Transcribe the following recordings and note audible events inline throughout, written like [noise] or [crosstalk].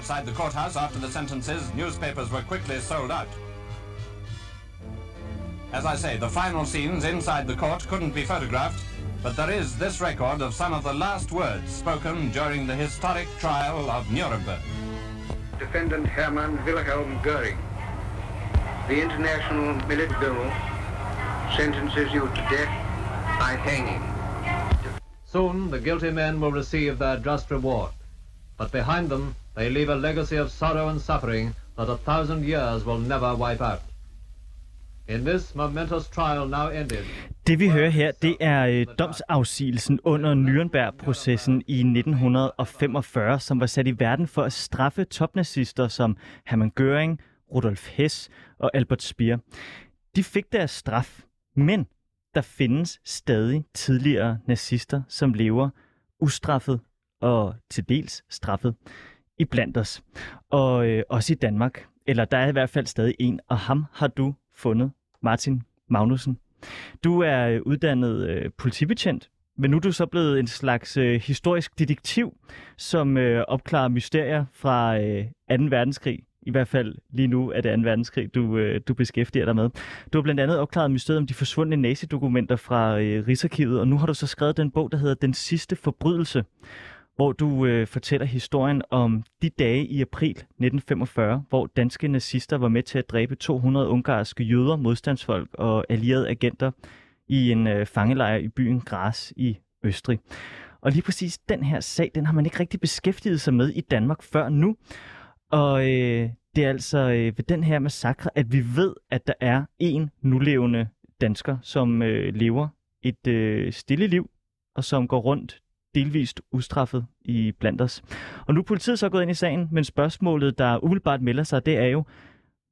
permitted. Outside the courthouse after the sentences, newspapers were quickly sold out. As I say, the final scenes inside the court couldn't be photographed, but there is this record of some of the last words spoken during the historic trial of Nuremberg. Defendant Hermann Wilhelm Goering. The International Military Bill sentences you to death by hanging. Soon the guilty men will receive their just reward. But behind them, they leave a legacy of sorrow and suffering that a thousand years will never wipe out. In this momentous trial now ended, Det vi hører her, det er øh, domsafsigelsen under Nürnberg-processen i 1945, som var sat i verden for at straffe topnazister som Hermann Göring, Rudolf Hess og Albert Speer. De fik deres straf, men der findes stadig tidligere nazister, som lever ustraffet og til dels straffet i blandt os. Og øh, også i Danmark. Eller der er i hvert fald stadig en, og ham har du fundet, Martin Magnussen. Du er øh, uddannet øh, politibetjent, men nu er du så blevet en slags øh, historisk detektiv, som øh, opklarer mysterier fra øh, 2. verdenskrig. I hvert fald lige nu er det 2. verdenskrig, du, øh, du beskæftiger dig med. Du har blandt andet opklaret mysteriet om de forsvundne nazidokumenter fra øh, Rigsarkivet, og nu har du så skrevet den bog, der hedder Den sidste forbrydelse, hvor du øh, fortæller historien om de dage i april 1945, hvor danske nazister var med til at dræbe 200 ungarske jøder, modstandsfolk og allierede agenter i en øh, fangelejr i byen Graz i Østrig. Og lige præcis den her sag, den har man ikke rigtig beskæftiget sig med i Danmark før nu. Og øh, det er altså øh, ved den her massakre, at vi ved, at der er en nulevende dansker, som øh, lever et øh, stille liv, og som går rundt delvist ustraffet i blandt os. Og nu er politiet så gået ind i sagen, men spørgsmålet, der umiddelbart melder sig, det er jo,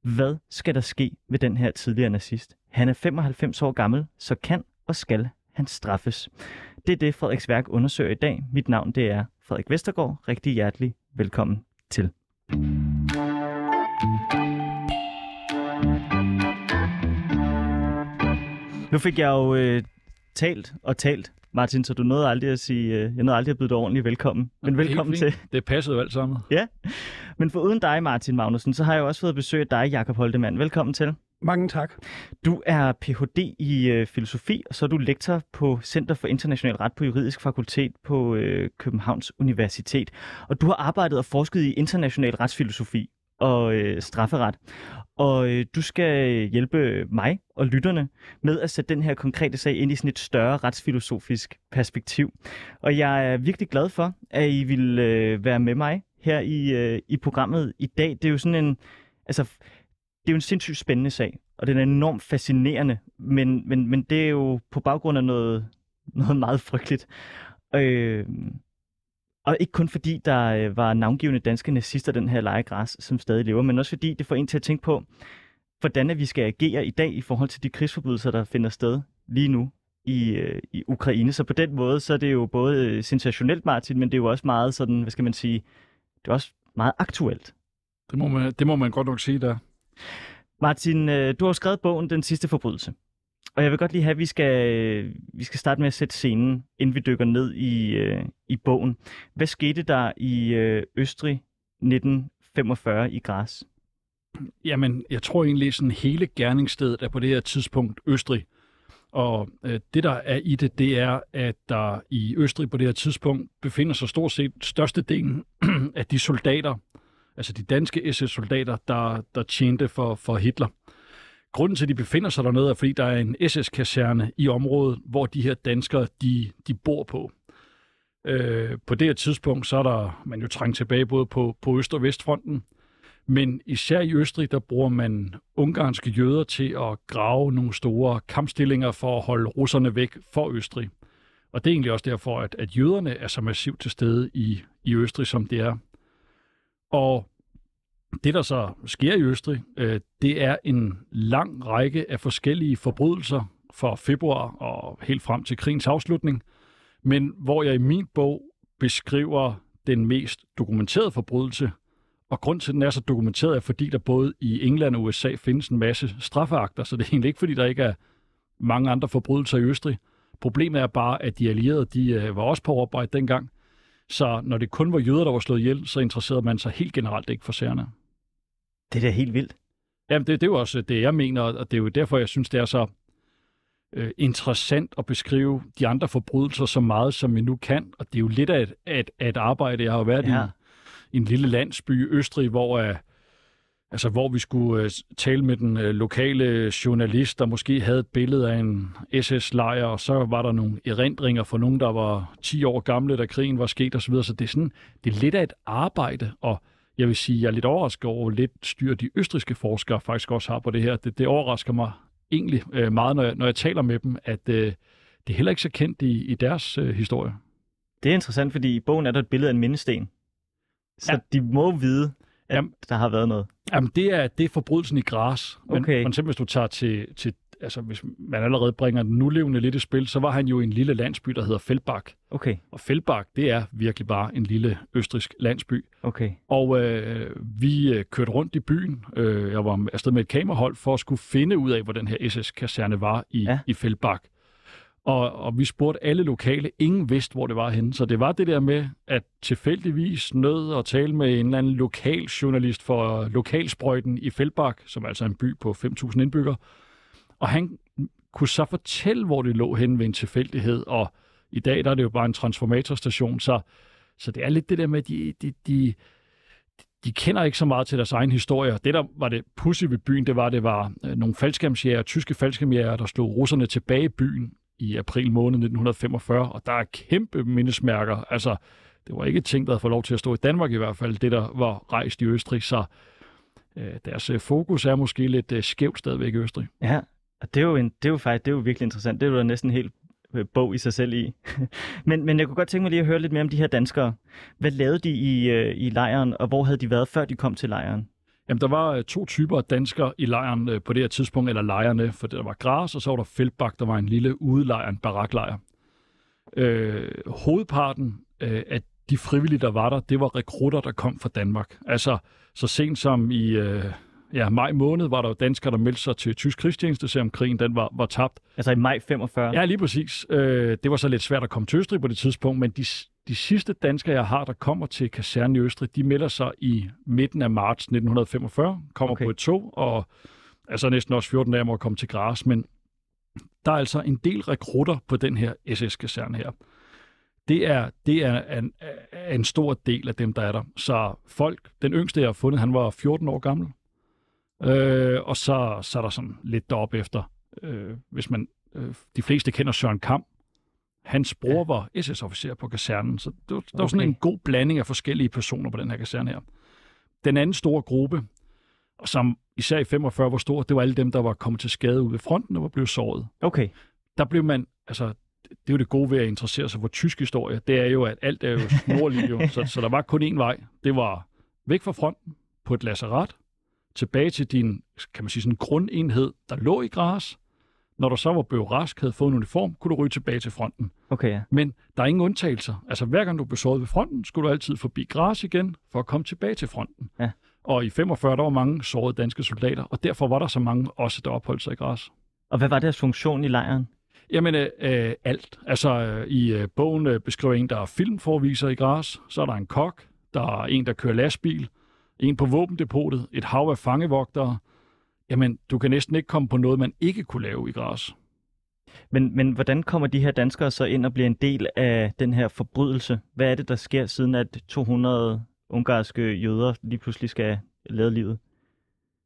hvad skal der ske med den her tidligere nazist? Han er 95 år gammel, så kan og skal han straffes. Det er det, Frederiks Værk undersøger i dag. Mit navn det er Frederik Vestergaard. Rigtig hjertelig velkommen til. Nu fik jeg jo øh, talt og talt, Martin, så du nåede aldrig at sige, øh, jeg nåede aldrig at byde dig ordentligt velkommen. Men Helt velkommen til. Det passede jo alt sammen. Ja, men for uden dig, Martin Magnussen, så har jeg jo også fået besøg af dig, Jakob Holtemann. Velkommen til. Mange tak. Du er Ph.D. i øh, filosofi, og så er du lektor på Center for International Ret på Juridisk Fakultet på øh, Københavns Universitet. Og du har arbejdet og forsket i international retsfilosofi og øh, strafferet. Og øh, du skal hjælpe mig og lytterne med at sætte den her konkrete sag ind i sådan et større retsfilosofisk perspektiv. Og jeg er virkelig glad for, at I vil øh, være med mig her i, øh, i programmet i dag. Det er jo sådan en, altså, det er jo en sindssygt spændende sag, og den er enormt fascinerende, men, men, men det er jo på baggrund af noget, noget meget frygteligt. Øh, og ikke kun fordi der øh, var navngivende danske nazister den her legegræs, som stadig lever, men også fordi det får en til at tænke på, hvordan vi skal agere i dag i forhold til de krigsforbrydelser, der finder sted lige nu i, øh, i Ukraine. Så på den måde, så er det jo både øh, sensationelt, Martin, men det er jo også meget sådan, hvad skal man sige, det er også meget aktuelt. Det må man, det må man godt nok sige der. Martin, øh, du har skrevet bogen Den sidste forbrydelse. Og jeg vil godt lige have, at vi skal, vi skal starte med at sætte scenen, inden vi dykker ned i, øh, i bogen. Hvad skete der i øh, Østrig 1945 i Græs? Jamen, jeg tror egentlig, sådan hele gerningsstedet er på det her tidspunkt Østrig. Og øh, det, der er i det, det er, at der i Østrig på det her tidspunkt befinder sig stort set størstedelen [clears throat] af de soldater, altså de danske SS-soldater, der, der tjente for, for Hitler. Grunden til, at de befinder sig dernede, er, fordi der er en SS-kaserne i området, hvor de her danskere, de, de bor på. Øh, på det her tidspunkt, så er der man jo trængt tilbage både på, på Øst- og Vestfronten. Men især i Østrig, der bruger man ungarske jøder til at grave nogle store kampstillinger for at holde russerne væk for Østrig. Og det er egentlig også derfor, at, at jøderne er så massivt til stede i, i Østrig, som det er. Og det, der så sker i Østrig, øh, det er en lang række af forskellige forbrydelser fra februar og helt frem til krigens afslutning, men hvor jeg i min bog beskriver den mest dokumenterede forbrydelse, og grund til, at den er så dokumenteret, er fordi der både i England og USA findes en masse straffeakter, så det er egentlig ikke, fordi der ikke er mange andre forbrydelser i Østrig. Problemet er bare, at de allierede, de øh, var også på arbejde dengang, Så når det kun var jøder, der var slået ihjel, så interesserede man sig helt generelt ikke for sagerne. Det er da helt vildt. Jamen, det, det er jo også det, jeg mener, og det er jo derfor, jeg synes, det er så øh, interessant at beskrive de andre forbrydelser så meget, som vi nu kan. Og det er jo lidt af et, af et, af et arbejde. Jeg har jo været ja. I, i en lille landsby i Østrig, hvor, øh, altså, hvor vi skulle øh, tale med den øh, lokale journalist, der måske havde et billede af en SS-lejr, og så var der nogle erindringer for nogen, der var 10 år gamle, da krigen var sket osv. Så det er, sådan, det er lidt af et arbejde, og jeg vil sige, jeg er lidt overrasket over, hvor lidt styr de østriske forskere faktisk også har på det her. Det, det overrasker mig egentlig øh, meget, når jeg, når jeg taler med dem, at øh, det er heller ikke så kendt i, i deres øh, historie. Det er interessant, fordi i bogen er der et billede af en mindesten. Så Ja. de må vide, at Jamen. der har været noget. Jamen, det er, det er forbrydelsen i græs. Men Okay. eksempel, hvis du tager til, til altså hvis man allerede bringer den nulevende lidt i spil, så var han jo i en lille landsby, der hedder Feldbach. Okay, Og Feldbach, det er virkelig bare en lille østrisk landsby. okay. Og øh, vi øh, kørte rundt i byen. Øh, jeg var afsted med et kamerahold for at skulle finde ud af, hvor den her SS-kaserne var i, ja. Ja. i Feldbach. Og, og vi spurgte alle lokale. Ingen vidste, hvor det var henne. Så det var det der med, at tilfældigvis nød at tale med en eller anden lokal journalist for lokalsprøjten i Feldbach, som er altså en by på 5.000 indbyggere. Og han kunne så fortælle, hvor det lå hen ved en tilfældighed. Og i dag der er det jo bare en transformatorstation, så, så det er lidt det der med, at de, de, de, de kender ikke så meget til deres egen historie. Det, der var det pussy ved byen, det var, det var øh, nogle faldskærmsjæger, tyske faldskærmsjæger, der slog russerne tilbage i byen i april måned 1945, og der er kæmpe mindesmærker. Altså, det var ikke ting, der havde fået lov til at stå i Danmark i hvert fald, det der var rejst i Østrig, så øh, deres øh, fokus er måske lidt øh, skævt stadigvæk i Østrig. Ja, og det er jo, en, det er jo faktisk det er jo virkelig interessant. Det er jo næsten en helt øh, bog i sig selv i. [laughs] men, men jeg kunne godt tænke mig lige at høre lidt mere om de her danskere. Hvad lavede de i, øh, i lejren, og hvor havde de været, før de kom til lejren? Jamen, der var øh, to typer af danskere i lejren på det her tidspunkt, eller lejrene, for der var græs, og så var der feltbak, der var en lille udelejr, en baraklejr. Øh, hovedparten øh, af de frivillige, der var der, det var rekrutter, der kom fra Danmark. Altså, så sent som i øh, ja, maj måned var der jo danskere, der meldte sig til tysk krigstjeneste, selvom krigen den var, var tabt. Altså i maj 45? Ja, lige præcis. Øh, det var så lidt svært at komme til Østrig på det tidspunkt, men de, de sidste danskere, jeg har, der kommer til kasernen i Østrig, de melder sig i midten af marts 1945, kommer okay. På et tog, og altså næsten også 14 dage må at komme til Gras, men der er altså en del rekrutter på den her SS-kaserne her. Det er, det er en, en stor del af dem, der er der. Så folk, den yngste, jeg har fundet, han var 14 år gammel. Øh, og så, så er der sådan lidt deroppe efter, øh, hvis man, øh, de fleste kender Søren Kamp. Hans bror ja. var SS-officer på kasernen, så det var, der var sådan en god blanding af forskellige personer på den her kaserne her. Den anden store gruppe, og som især i 45 var stor, det var alle dem, der var kommet til skade ude ved fronten og var blevet såret. Okay, Der blev man, altså, det er jo det gode ved at interessere sig for tysk historie, det er jo, at alt er jo [laughs] nordligt, jo. Så, så der var kun én vej. Det var væk fra fronten, på et lazaret, tilbage til din, kan man sige, sådan en grundenhed, der lå i græs. Når du så var blevet rask, havde fået en uniform, kunne du ryge tilbage til fronten. okay ja. Men der er ingen undtagelser. Altså hver gang du blev såret ved fronten, skulle du altid forbi græs igen, for at komme tilbage til fronten. Ja. Og i 45 der var mange sårede danske soldater, og derfor var der så mange også, der opholdt sig i græs. Og hvad var deres funktion i lejren? Jamen, øh, øh, alt. Altså, øh, i øh, bogen øh, beskriver en, der er filmforviser i græs, så er der en kok, der er en, der kører lastbil, en på våbendepotet, et hav af fangevogtere. Jamen, du kan næsten ikke komme på noget, man ikke kunne lave i græs. Men, men hvordan kommer de her danskere så ind og bliver en del af den her forbrydelse? Hvad er det, der sker siden, at 200 ungarske jøder lige pludselig skal lade livet?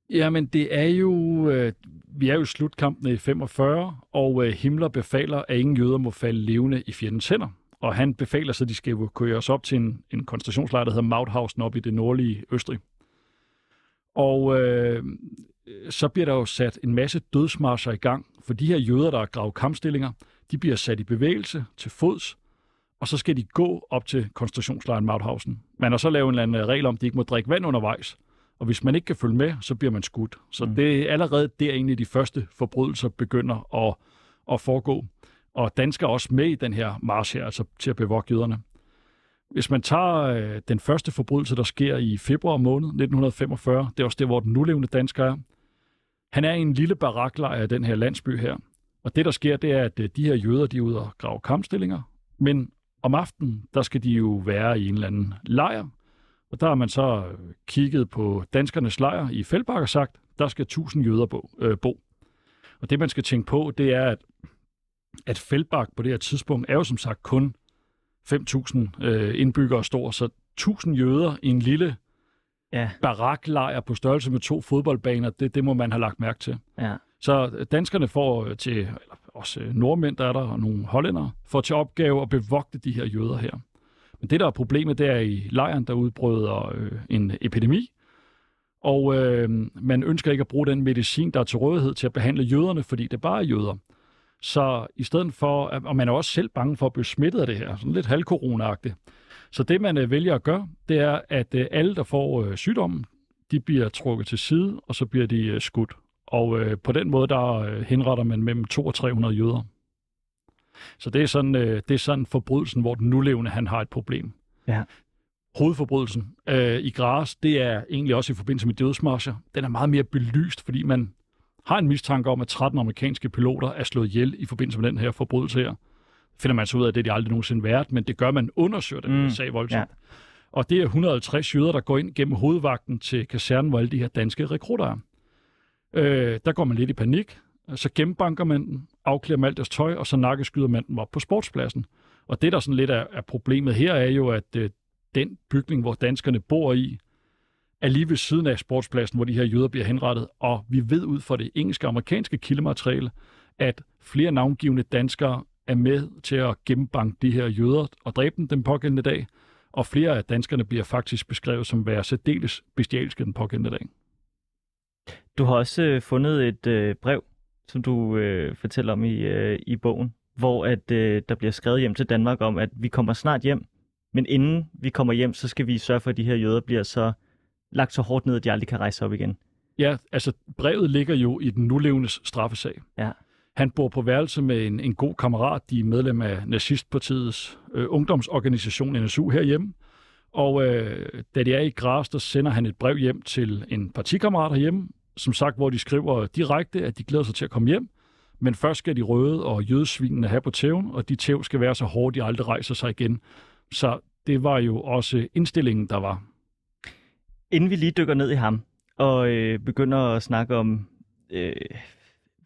Jamen, det er jo... Øh, vi er jo slutkampen i 45, og øh, Himmler befaler, at ingen jøder må falde levende i fjendens hænder. Og han befaler så, at de skal evakueres op til en, en koncentrationslejr, der hedder Mauthausen op i det nordlige Østrig. Og øh, så bliver der jo sat en masse dødsmarscher i gang, for de her jøder, der er gravet kampstillinger, de bliver sat i bevægelse til fods, og så skal de gå op til koncentrationslejren Mauthausen. Man har så lavet en eller anden regel om, at de ikke må drikke vand undervejs. Og hvis man ikke kan følge med, så bliver man skudt. Så mm. det er allerede der egentlig de første forbrydelser begynder at, at foregå. Og danskere også med i den her march her, altså til at bevogte jøderne. Hvis man tager øh, den første forbrydelse, der sker i februar måned 1945, det er også det, hvor den nulevende dansker er. Han er i en lille baraklejr af den her landsby her. Og det, der sker, det er, at øh, de her jøder, de er ude og grave kampstillinger. Men om aftenen, der skal de jo være i en eller anden lejr. Og der har man så øh, kigget på danskernes lejr i Fældbak og sagt, der skal 1000 jøder bo. Øh, bo. Og det, man skal tænke på, det er, at, at Fældbak på det her tidspunkt er jo som sagt kun 5.000 øh, indbyggere stor, så 1000 jøder i en lille Ja, baraklejr på størrelse med to fodboldbaner, det, det må man have lagt mærke til. ja. Så danskerne får øh, til, eller også øh, nordmænd der er der, og nogle hollændere, får til opgave at bevogte de her jøder her. Men det, der er problemet, det er i lejren, der udbryder øh, en epidemi, og øh, man ønsker ikke at bruge den medicin, der er til rådighed til at behandle jøderne, fordi det bare er jøder. Så i stedet for, og man er også selv bange for at blive smittet af det her, sådan lidt halvcorona -agtigt. Så det, man øh, vælger at gøre, det er, at øh, alle, der får øh, sygdommen, de bliver trukket til side, og så bliver de skudt. Og øh, på den måde, der henretter man mellem 200 og 300 jøder. Så det er sådan, øh, det er sådan forbrydelsen, hvor den nulevende han har et problem. Ja. Hovedforbrydelsen øh, i Gras, det er egentlig også i forbindelse med dødsmarscher. Den er meget mere belyst, fordi man har en mistanke om, at 13 amerikanske piloter er slået ihjel i forbindelse med den her forbrydelse her. Finder man så ud af, at det er de aldrig nogensinde været, men det gør man undersøger den Mm, sag voldsomt. ja. Og det er 150 jøder, der går ind gennem hovedvagten til kasernen, hvor alle de her danske rekrutter er. Øh, der går man lidt i panik, så gennembanker man den, afklæder dem alt deres tøj, og så nakkeskyder man dem op på sportspladsen. Og det, der sådan lidt er, er problemet her, er jo, at øh, den bygning, hvor danskerne bor i, er lige ved siden af sportspladsen, hvor de her jøder bliver henrettet. Og vi ved ud fra det engelske og amerikanske kildemateriale, at flere navngivende danskere er med til at gennembanke de her jøder og dræbe dem den pågældende dag. Og flere af danskerne bliver faktisk beskrevet som være særdeles bestialske den pågældende dag. Du har også øh, fundet et øh, brev, som du øh, fortæller om i, øh, i bogen, hvor at øh, der bliver skrevet hjem til Danmark om, at vi kommer snart hjem, men inden vi kommer hjem, så skal vi sørge for, at de her jøder bliver så lagt så hårdt ned, at de aldrig kan rejse op igen. Ja, altså brevet ligger jo i den nulevendes straffesag. Ja. Han bor på værelse med en, en god kammerat, de er medlem af Nazistpartiets øh, ungdomsorganisation NSU herhjemme. Og øh, da de er i Gras, der sender han et brev hjem til en partikammerat herhjemme, som sagt, hvor de skriver direkte, at de glæder sig til at komme hjem. Men først skal de røde og jødesvinene have på tæven, og de tæv skal være så hårde, de aldrig rejser sig igen. Så det var jo også indstillingen, der var. Inden vi lige dykker ned i ham, og øh, begynder at snakke om, øh,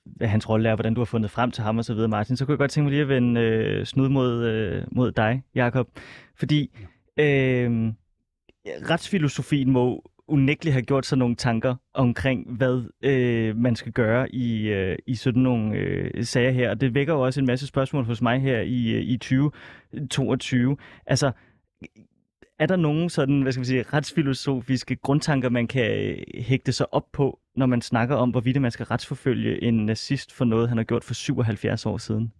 hvad hans rolle er, hvordan du har fundet frem til ham og så videre, Martin, så kunne jeg godt tænke mig lige at vende øh, snud mod, øh, mod dig, Jakob. Fordi øh, retsfilosofien må unægteligt have gjort sig nogle tanker omkring, hvad øh, man skal gøre i, øh, i sådan nogle øh, sager her. Og det vækker jo også en masse spørgsmål hos mig her i, øh, i 2022. Altså, er der nogen sådan, hvad skal man sige, retsfilosofiske grundtanker, man kan øh, hægte sig op på, når man snakker om, hvorvidt man skal retsforfølge en nazist for noget, han har gjort for 77 år siden?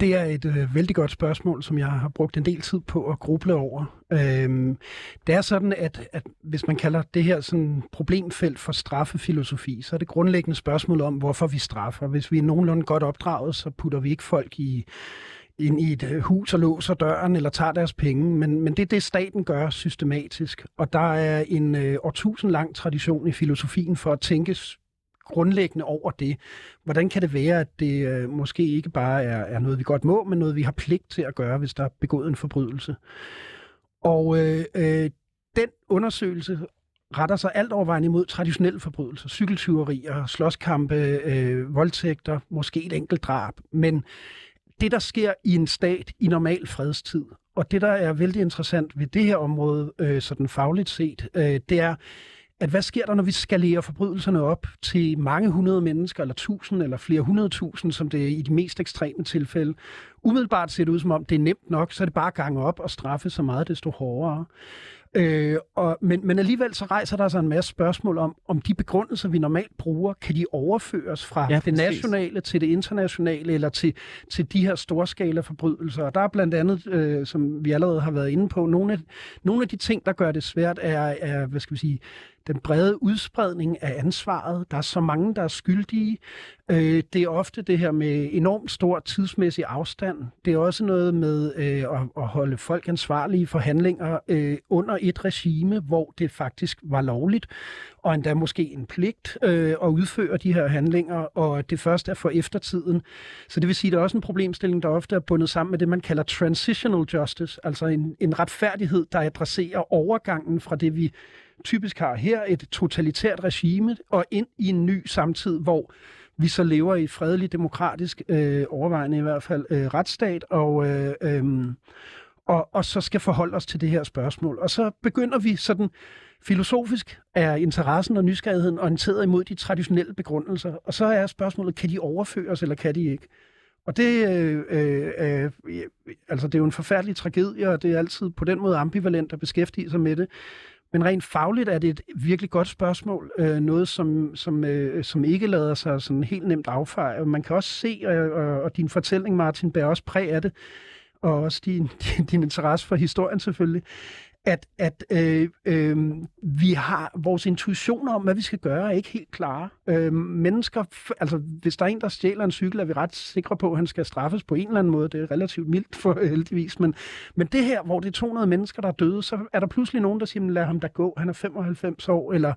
Det er et øh, vældig godt spørgsmål, som jeg har brugt en del tid på at gruble over. Øhm, det er sådan, at, at hvis man kalder det her sådan problemfelt for straffefilosofi, så er det grundlæggende spørgsmål om, hvorfor vi straffer. Hvis vi er nogenlunde godt opdraget, så putter vi ikke folk i ind i et øh, hus og låser døren eller tager deres penge, men, men det er det, staten gør systematisk. Og der er en øh, årtusind lang tradition i filosofien for at tænke grundlæggende over det. Hvordan kan det være, at det øh, måske ikke bare er, er noget, vi godt må, men noget, vi har pligt til at gøre, hvis der er begået en forbrydelse? Og øh, øh, den undersøgelse retter sig alt overvejende imod traditionelle forbrydelser, cykeltyverier, slåskampe, øh, voldtægter, måske et enkelt drab. Men det, der sker i en stat i normal fredstid, og det, der er vældig interessant ved det her område, øh, sådan fagligt set, øh, det er, at hvad sker der, når vi skalerer forbrydelserne op til mange hundrede mennesker, eller tusind, eller flere hundrede tusind, som det er i de mest ekstreme tilfælde. Umiddelbart ser det ud som om, det er nemt nok, så er det bare at gange op og straffe så meget, desto hårdere. Øh, og, men, men alligevel så rejser der sig en masse spørgsmål om, om de begrundelser, vi normalt bruger, kan de overføres fra Ja, det nationale til det internationale, eller til, til de her storskala forbrydelser. Og der er blandt andet, øh, som vi allerede har været inde på, nogle af, nogle af de ting, der gør det svært, er, er hvad skal vi sige, den brede udspredning af ansvaret. Der er så mange, der er skyldige. Øh, det er ofte det her med enormt stor tidsmæssig afstand. Det er også noget med øh, at, at holde folk ansvarlige for handlinger øh, under et regime, hvor det faktisk var lovligt og endda måske en pligt øh, at udføre de her handlinger, og det første er for eftertiden. Så det vil sige, at der er også en problemstilling, der ofte er bundet sammen med det, man kalder transitional justice, altså en, en retfærdighed, der adresserer overgangen fra det, vi typisk har her, et totalitært regime, og ind i en ny samtid, hvor vi så lever i fredelig, demokratisk, øh, overvejende i hvert fald, øh, retsstat, og, øh, øh, og, og så skal forholde os til det her spørgsmål. Og så begynder vi sådan, filosofisk er interessen og nysgerrigheden orienteret imod de traditionelle begrundelser, og så er spørgsmålet, kan de overføres, eller kan de ikke? Og det, øh, øh, øh, altså det er jo en forfærdelig tragedie, og det er altid på den måde ambivalent at beskæftige sig med det. Men rent fagligt er det et virkelig godt spørgsmål. Øh, noget, som, som, øh, som ikke lader sig sådan helt nemt affeje. Man kan også se, og, og, og din fortælling, Martin, bærer også præg af det, og også din, din, [laughs] din interesse for historien selvfølgelig, at, at øh, øh, vi har vores intuitioner om, hvad vi skal gøre, er ikke helt klare. Øh, mennesker, altså hvis der er en, der stjæler en cykel, er vi ret sikre på, at han skal straffes på en eller anden måde. Det er relativt mildt for [laughs] heldigvis. Men, men det her, hvor det er 200 mennesker, der er døde, så er der pludselig nogen, der siger, lad ham da gå, han er 95 år, eller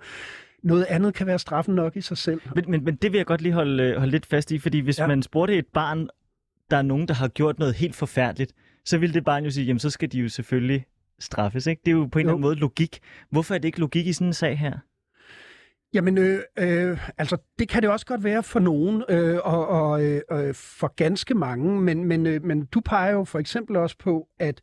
noget andet kan være straffen nok i sig selv. Men, men, men det vil jeg godt lige holde, holde lidt fast i, fordi hvis ja. man spurgte et barn, der er nogen, der har gjort noget helt forfærdeligt, så vil det barn jo sige, jamen så skal de jo selvfølgelig straffes. Ikke? Det er jo på en jo. eller anden måde logik. Hvorfor er det ikke logik i sådan en sag her? Jamen, øh, øh, altså, det kan det også godt være for nogen, øh, og, og øh, øh, for ganske mange, men, men, øh, men du peger jo for eksempel også på, at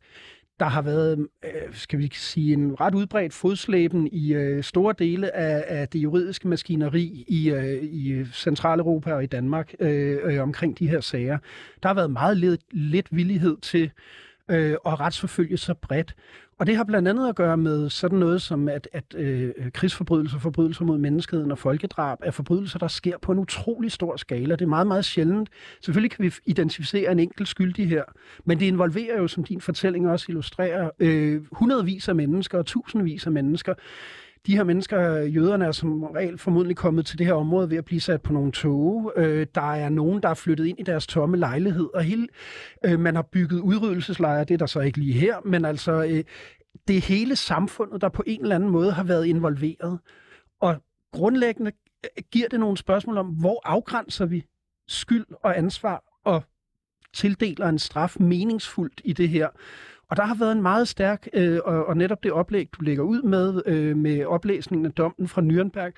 der har været, øh, skal vi sige, en ret udbredt fodslæben i øh, store dele af, af det juridiske maskineri i, øh, i Centraleuropa og i Danmark øh, øh, omkring de her sager. Der har været meget lidt, lidt villighed til øh, at retsforfølge så bredt. Og det har blandt andet at gøre med sådan noget som, at, at øh, krigsforbrydelser, forbrydelser mod menneskeheden og folkedrab er forbrydelser, der sker på en utrolig stor skala. Det er meget, meget sjældent. Selvfølgelig kan vi identificere en enkelt skyldig her, men det involverer jo, som din fortælling også illustrerer, øh, hundredvis af mennesker og tusindvis af mennesker de her mennesker, jøderne, er som regel formodentlig kommet til det her område ved at blive sat på nogle tog. Øh, der er nogen, der er flyttet ind i deres tomme lejlighed, og hele, øh, man har bygget udryddelseslejre, det er der så ikke lige her, men altså øh, det er hele samfundet, der på en eller anden måde har været involveret. Og grundlæggende øh, giver det nogle spørgsmål om, hvor afgrænser vi skyld og ansvar og tildeler en straf meningsfuldt i det her. Og der har været en meget stærk, øh, og, og netop det oplæg, du lægger ud med, øh, med oplæsningen af dommen fra Nürnberg,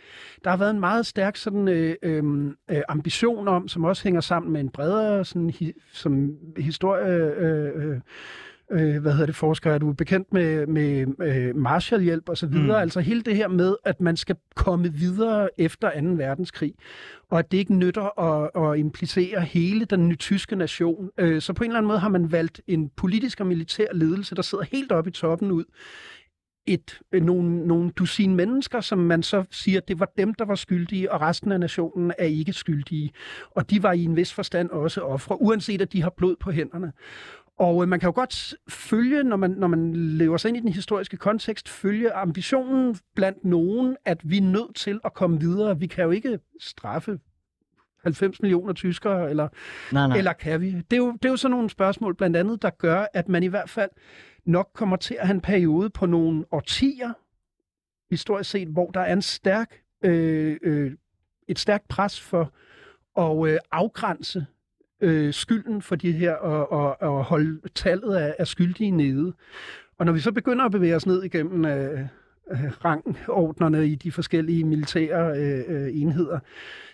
der har været en meget stærk sådan, øh, øhm, øh, ambition om, som også hænger sammen med en bredere sådan, hi, som historie... Øh, øh, øh, hvad hedder det, forskere, er du bekendt med, med øh, Marshallhjælp og så videre, mm. altså hele det her med, at man skal komme videre efter 2. verdenskrig, og at det ikke nytter at, at implicere hele den nye tyske nation. Øh, så på en eller anden måde har man valgt en politisk og militær ledelse, der sidder helt oppe i toppen ud, et, øh, nogle, nogle dusin mennesker, som man så siger, det var dem, der var skyldige, og resten af nationen er ikke skyldige. Og de var i en vis forstand også ofre, uanset at de har blod på hænderne. Og øh, man kan jo godt følge, når man, når man lever sig ind i den historiske kontekst, følge ambitionen blandt nogen, at vi er nødt til at komme videre. Vi kan jo ikke straffe 90 millioner tyskere, eller, nej, nej. eller kan vi? Det er, jo, det er jo sådan nogle spørgsmål, blandt andet, der gør, at man i hvert fald nok kommer til at have en periode på nogle årtier, historisk set, hvor der er en stærk, øh, øh, et stærkt pres for at øh, afgrænse øh, skylden for de her og, og, og holde tallet af, af skyldige nede. Og når vi så begynder at bevæge os ned igennem øh, øh, rangordnerne i de forskellige militære øh, øh, enheder,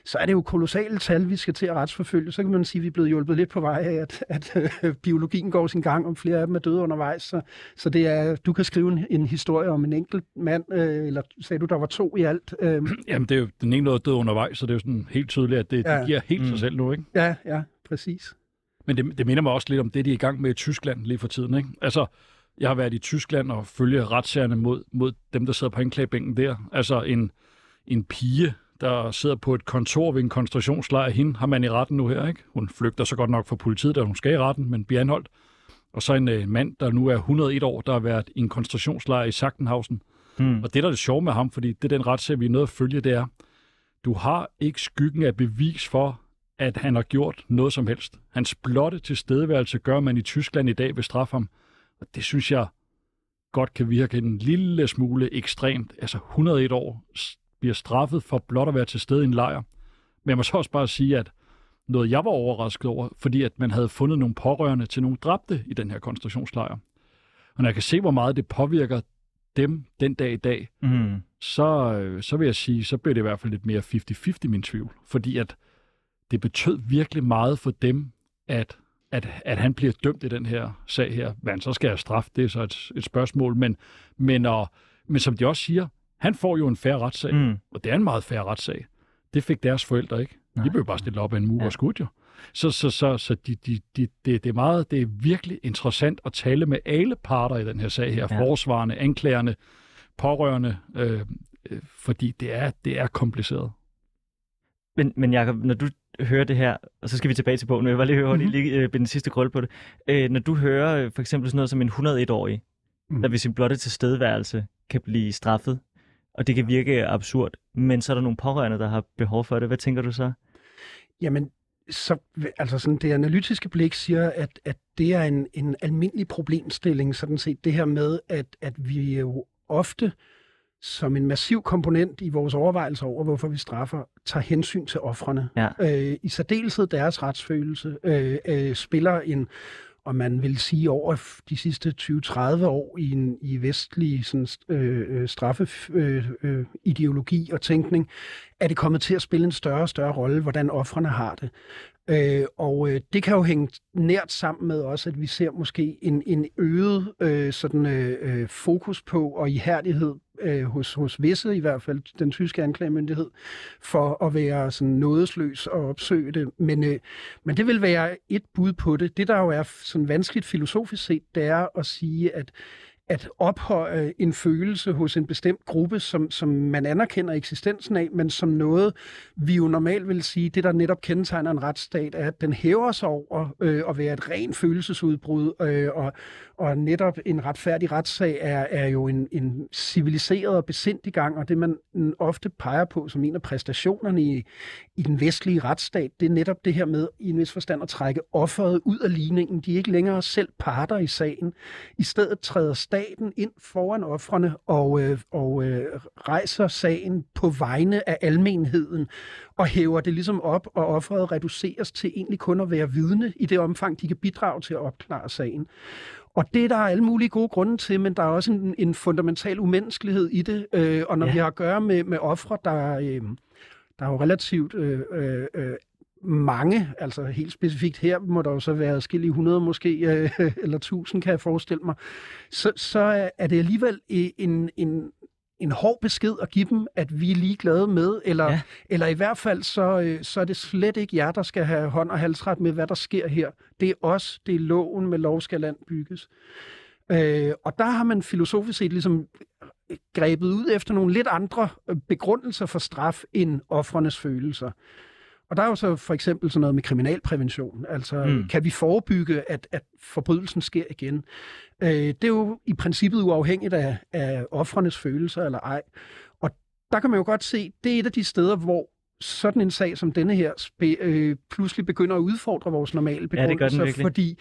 så er det jo kolossale tal, vi skal til at retsforfølge. Så kan man sige, at vi er blevet hjulpet lidt på vej af, at, at øh, biologien går sin gang, og flere af dem er døde undervejs. Så, så det er, du kan skrive en, en historie om en enkelt mand, øh, eller sagde du, der var to i alt? Øh. Jamen, det er jo, den ene noget død undervejs, så det er jo sådan helt tydeligt, at det, ja. det giver helt mm. sig selv nu, ikke? Ja, ja, præcis. Men det, det minder mig også lidt om det, de er i gang med i Tyskland lige for tiden, ikke? Altså, jeg har været i Tyskland og følge retssagerne mod, mod dem, der sidder på anklagebænken der. Altså en, en pige, der sidder på et kontor ved en koncentrationslejr. Hende har man i retten nu her, ikke? Hun flygter så godt nok fra politiet, da hun skal i retten, men bliver anholdt. Og så en uh, mand, der nu er 101 år, der har været i en koncentrationslejr i Sachsenhausen. Hmm. Og det, der er det sjove med ham, fordi det er den retssag, vi er nødt at følge, det er, du har ikke skyggen af bevis for, at han har gjort noget som helst. Hans blotte tilstedeværelse gør man i Tyskland i dag ved straffe ham. Og det synes jeg godt kan virke en lille smule ekstremt. Altså 101 år bliver straffet for blot at være til stede i en lejr. Men jeg må så også bare sige, at noget jeg var overrasket over, fordi at man havde fundet nogle pårørende til nogle dræbte i den her koncentrationslejr. Og når jeg kan se, hvor meget det påvirker dem den dag i dag, Mm. så, øh, så vil jeg sige, så bliver det i hvert fald lidt mere 50-50 min tvivl. Fordi at det betød virkelig meget for dem, at, at, at han bliver dømt i den her sag her. Hvad han så skal have straf, det er så et, et spørgsmål. Men, men, og, men som de også siger, han får jo en færre retssag. Mm. Og det er en meget færre retssag. Det fik deres forældre ikke. Nej. De blev bare stillet op af en mur Ja. og skudt jo. Så, så, så, så de, de, de, det, det, er meget, det er virkelig interessant at tale med alle parter i den her sag her. Ja. Forsvarende, anklagerne, pårørende, øh, øh, fordi det er, det er kompliceret. Men, men Jacob, når du hører det her, og så skal vi tilbage til bogen, men jeg bare lige høre Mhm. lige øh, den sidste krølle på det. Øh, når du hører øh, for eksempel sådan noget som en 101-årig, Mhm. der ved sin blotte tilstedeværelse kan blive straffet, og det kan virke absurd, men så er der nogle pårørende, der har behov for det. Hvad tænker du så? Jamen, så, altså sådan, det analytiske blik siger, at, at det er en, en almindelig problemstilling, sådan set det her med, at, at vi jo ofte som en massiv komponent i vores overvejelser over, hvorfor vi straffer, tager hensyn til offrene. Ja. Øh, I særdeleshed deres retsfølelse øh, øh, spiller en, og man vil sige over de sidste 20-30 år i en i vestlig sådan, øh, øh, straffeideologi øh, øh, ideologi og tænkning, er det kommet til at spille en større og større rolle, hvordan offrene har det. Øh, og øh, det kan jo hænge nært sammen med også, at vi ser måske en, en øget øh, sådan, øh, øh, fokus på og ihærdighed øh, hos, hos visse, i hvert fald den tyske anklagemyndighed, for at være sådan nådesløs og opsøge det. Men, øh, men det vil være et bud på det. Det, der jo er sådan vanskeligt filosofisk set, det er at sige, at at ophøje en følelse hos en bestemt gruppe, som, som man anerkender eksistensen af, men som noget, vi jo normalt vil sige, det der netop kendetegner en retsstat, er, at den hæver sig over øh, at være et rent følelsesudbrud, øh, og, og netop en retfærdig retssag er, er jo en, en civiliseret og besindig gang, og det man ofte peger på som en af præstationerne i, i den vestlige retsstat, det er netop det her med i en vis forstand at trække offeret ud af ligningen. De er ikke længere selv parter i sagen. I stedet træder staten ind foran offrene og, øh, og øh, rejser sagen på vegne af almenheden og hæver det ligesom op, og offeret reduceres til egentlig kun at være vidne i det omfang, de kan bidrage til at opklare sagen. Og det er der alle mulige gode grunde til, men der er også en, en fundamental umenneskelighed i det. Øh, og når Ja. ja. vi har at gøre med, med ofre, der, øh, der er jo relativt øh, øh, øh, mange, altså helt specifikt her må der jo så være skille 100 måske, øh, [laughs] eller 1000 kan jeg forestille mig, så, så er det alligevel en, en, en hård besked at give dem, at vi er ligeglade med, eller, Ja. eller i hvert fald så, øh, så er det slet ikke jer, der skal have hånd og halsret med, hvad der sker her. Det er os, det er loven, med lov skal land bygges. Øh, og der har man filosofisk set ligesom grebet ud efter nogle lidt andre øh, begrundelser for straf end offrenes følelser. Og der er jo så for eksempel sådan noget med kriminalprævention. Altså, Mm. kan vi forebygge, at, at forbrydelsen sker igen? Øh, det er jo i princippet uafhængigt af, af offrenes følelser eller ej. Og der kan man jo godt se, det er et af de steder, hvor sådan en sag som denne her spe, øh, pludselig begynder at udfordre vores normale begrundelser, virkelig. fordi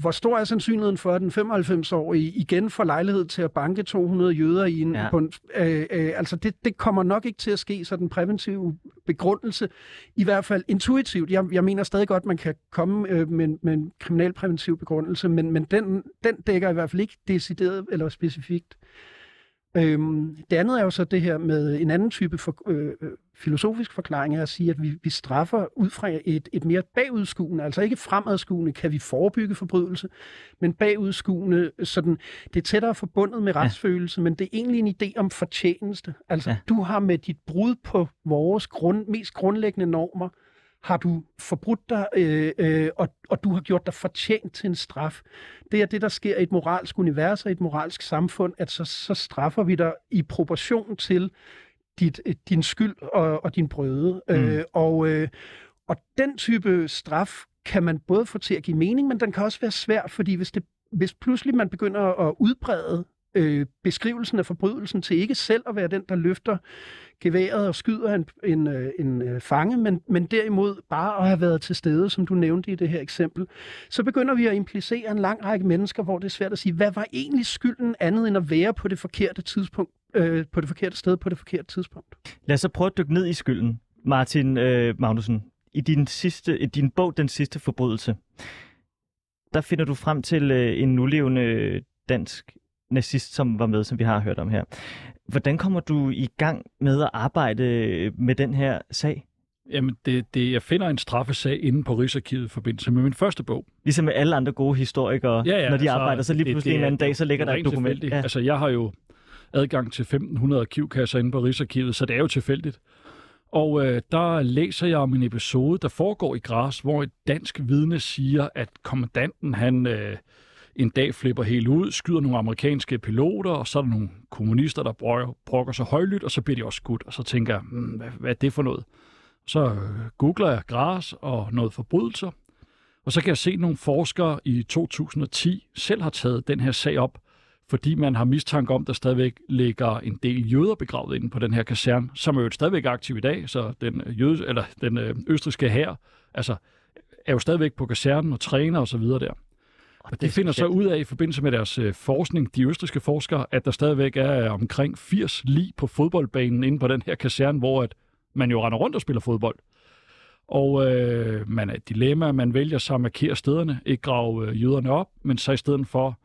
hvor stor er sandsynligheden for, at den 95-årige igen får lejlighed til at banke 200 jøder i en... Ja. På en øh, øh, altså, det, det kommer nok ikke til at ske, så den præventive begrundelse, i hvert fald intuitivt. Jeg, jeg mener stadig godt, man kan komme øh, med, med en kriminalpræventiv begrundelse, men, men den, den dækker i hvert fald ikke decideret eller specifikt. Øhm, det andet er jo så det her med en anden type for, øh, øh, filosofisk forklaring, er at sige, at vi, vi straffer ud fra et, et mere bagudskuende, altså ikke fremadskuende, kan vi forebygge forbrydelse, men bagudskuende, sådan, det er tættere forbundet med retsfølelse, men det er egentlig en idé om fortjeneste. Altså, Ja. ja. du har med dit brud på vores grund, mest grundlæggende normer, har du forbrudt dig, øh, øh, og, og du har gjort dig fortjent til en straf. Det er det, der sker i et moralsk univers og i et moralsk samfund, at så, så straffer vi dig i proportion til dit, øh, din skyld og, og din brøde. Mm. Øh, og, øh, og den type straf kan man både få til at give mening, men den kan også være svær, fordi hvis, det, hvis pludselig man begynder at udbrede øh, beskrivelsen af forbrydelsen til ikke selv at være den, der løfter geværet og skyder en, en, øh, en øh, fange, men, men derimod bare at have været til stede, som du nævnte i det her eksempel, så begynder vi at implicere en lang række mennesker, hvor det er svært at sige, hvad var egentlig skylden andet end at være på det forkerte tidspunkt, øh, på det forkerte sted på det forkerte tidspunkt. Lad os så prøve at dykke ned i skylden. Martin øh, Magnussen, i din, sidste, i din bog Den sidste forbrydelse, der finder du frem til øh, en nulevende dansk nazist, som var med, som vi har hørt om her. Hvordan kommer du i gang med at arbejde med den her sag? Jamen, det, det, jeg finder en straffesag inde på Rigsarkivet i forbindelse med min første bog. Ligesom med alle andre gode historikere, Ja, ja, når de altså, arbejder, så lige det- pludselig det en anden dag, så ligger der er et dokument. tilfældigt. Altså, jeg har jo adgang til 1500 arkivkasser inde på Rigsarkivet, så det er jo tilfældigt. Og øh, der læser jeg om en episode, der foregår i Gras, hvor et dansk vidne siger, at kommandanten han øh, en dag flipper helt ud, skyder nogle amerikanske piloter, og så er der nogle kommunister, der brokker, så sig højlydt, og så bliver de også skudt. Og så tænker jeg, hmm, hvad, hvad er det for noget? Så øh, googler jeg græs og noget forbrydelser, og så kan jeg se, at nogle forskere i 2010 selv har taget den her sag op, fordi man har mistanke om, at der stadigvæk ligger en del jøder begravet inde på den her kaserne, som er jo stadigvæk aktiv i dag, så den, øh, jøde, eller den øh, østriske her, altså, er jo stadigvæk på kasernen og træner og så videre der. Og det de er finder så ud af i forbindelse med deres øh, forskning, de østriske forskere, at der stadigvæk er øh, omkring 80 lig på fodboldbanen inde på den her kaserne, hvor at man jo render rundt og spiller fodbold. Og øh, man er et dilemma, man vælger så at markere stederne, ikke grave øh, jøderne op, men så i stedet for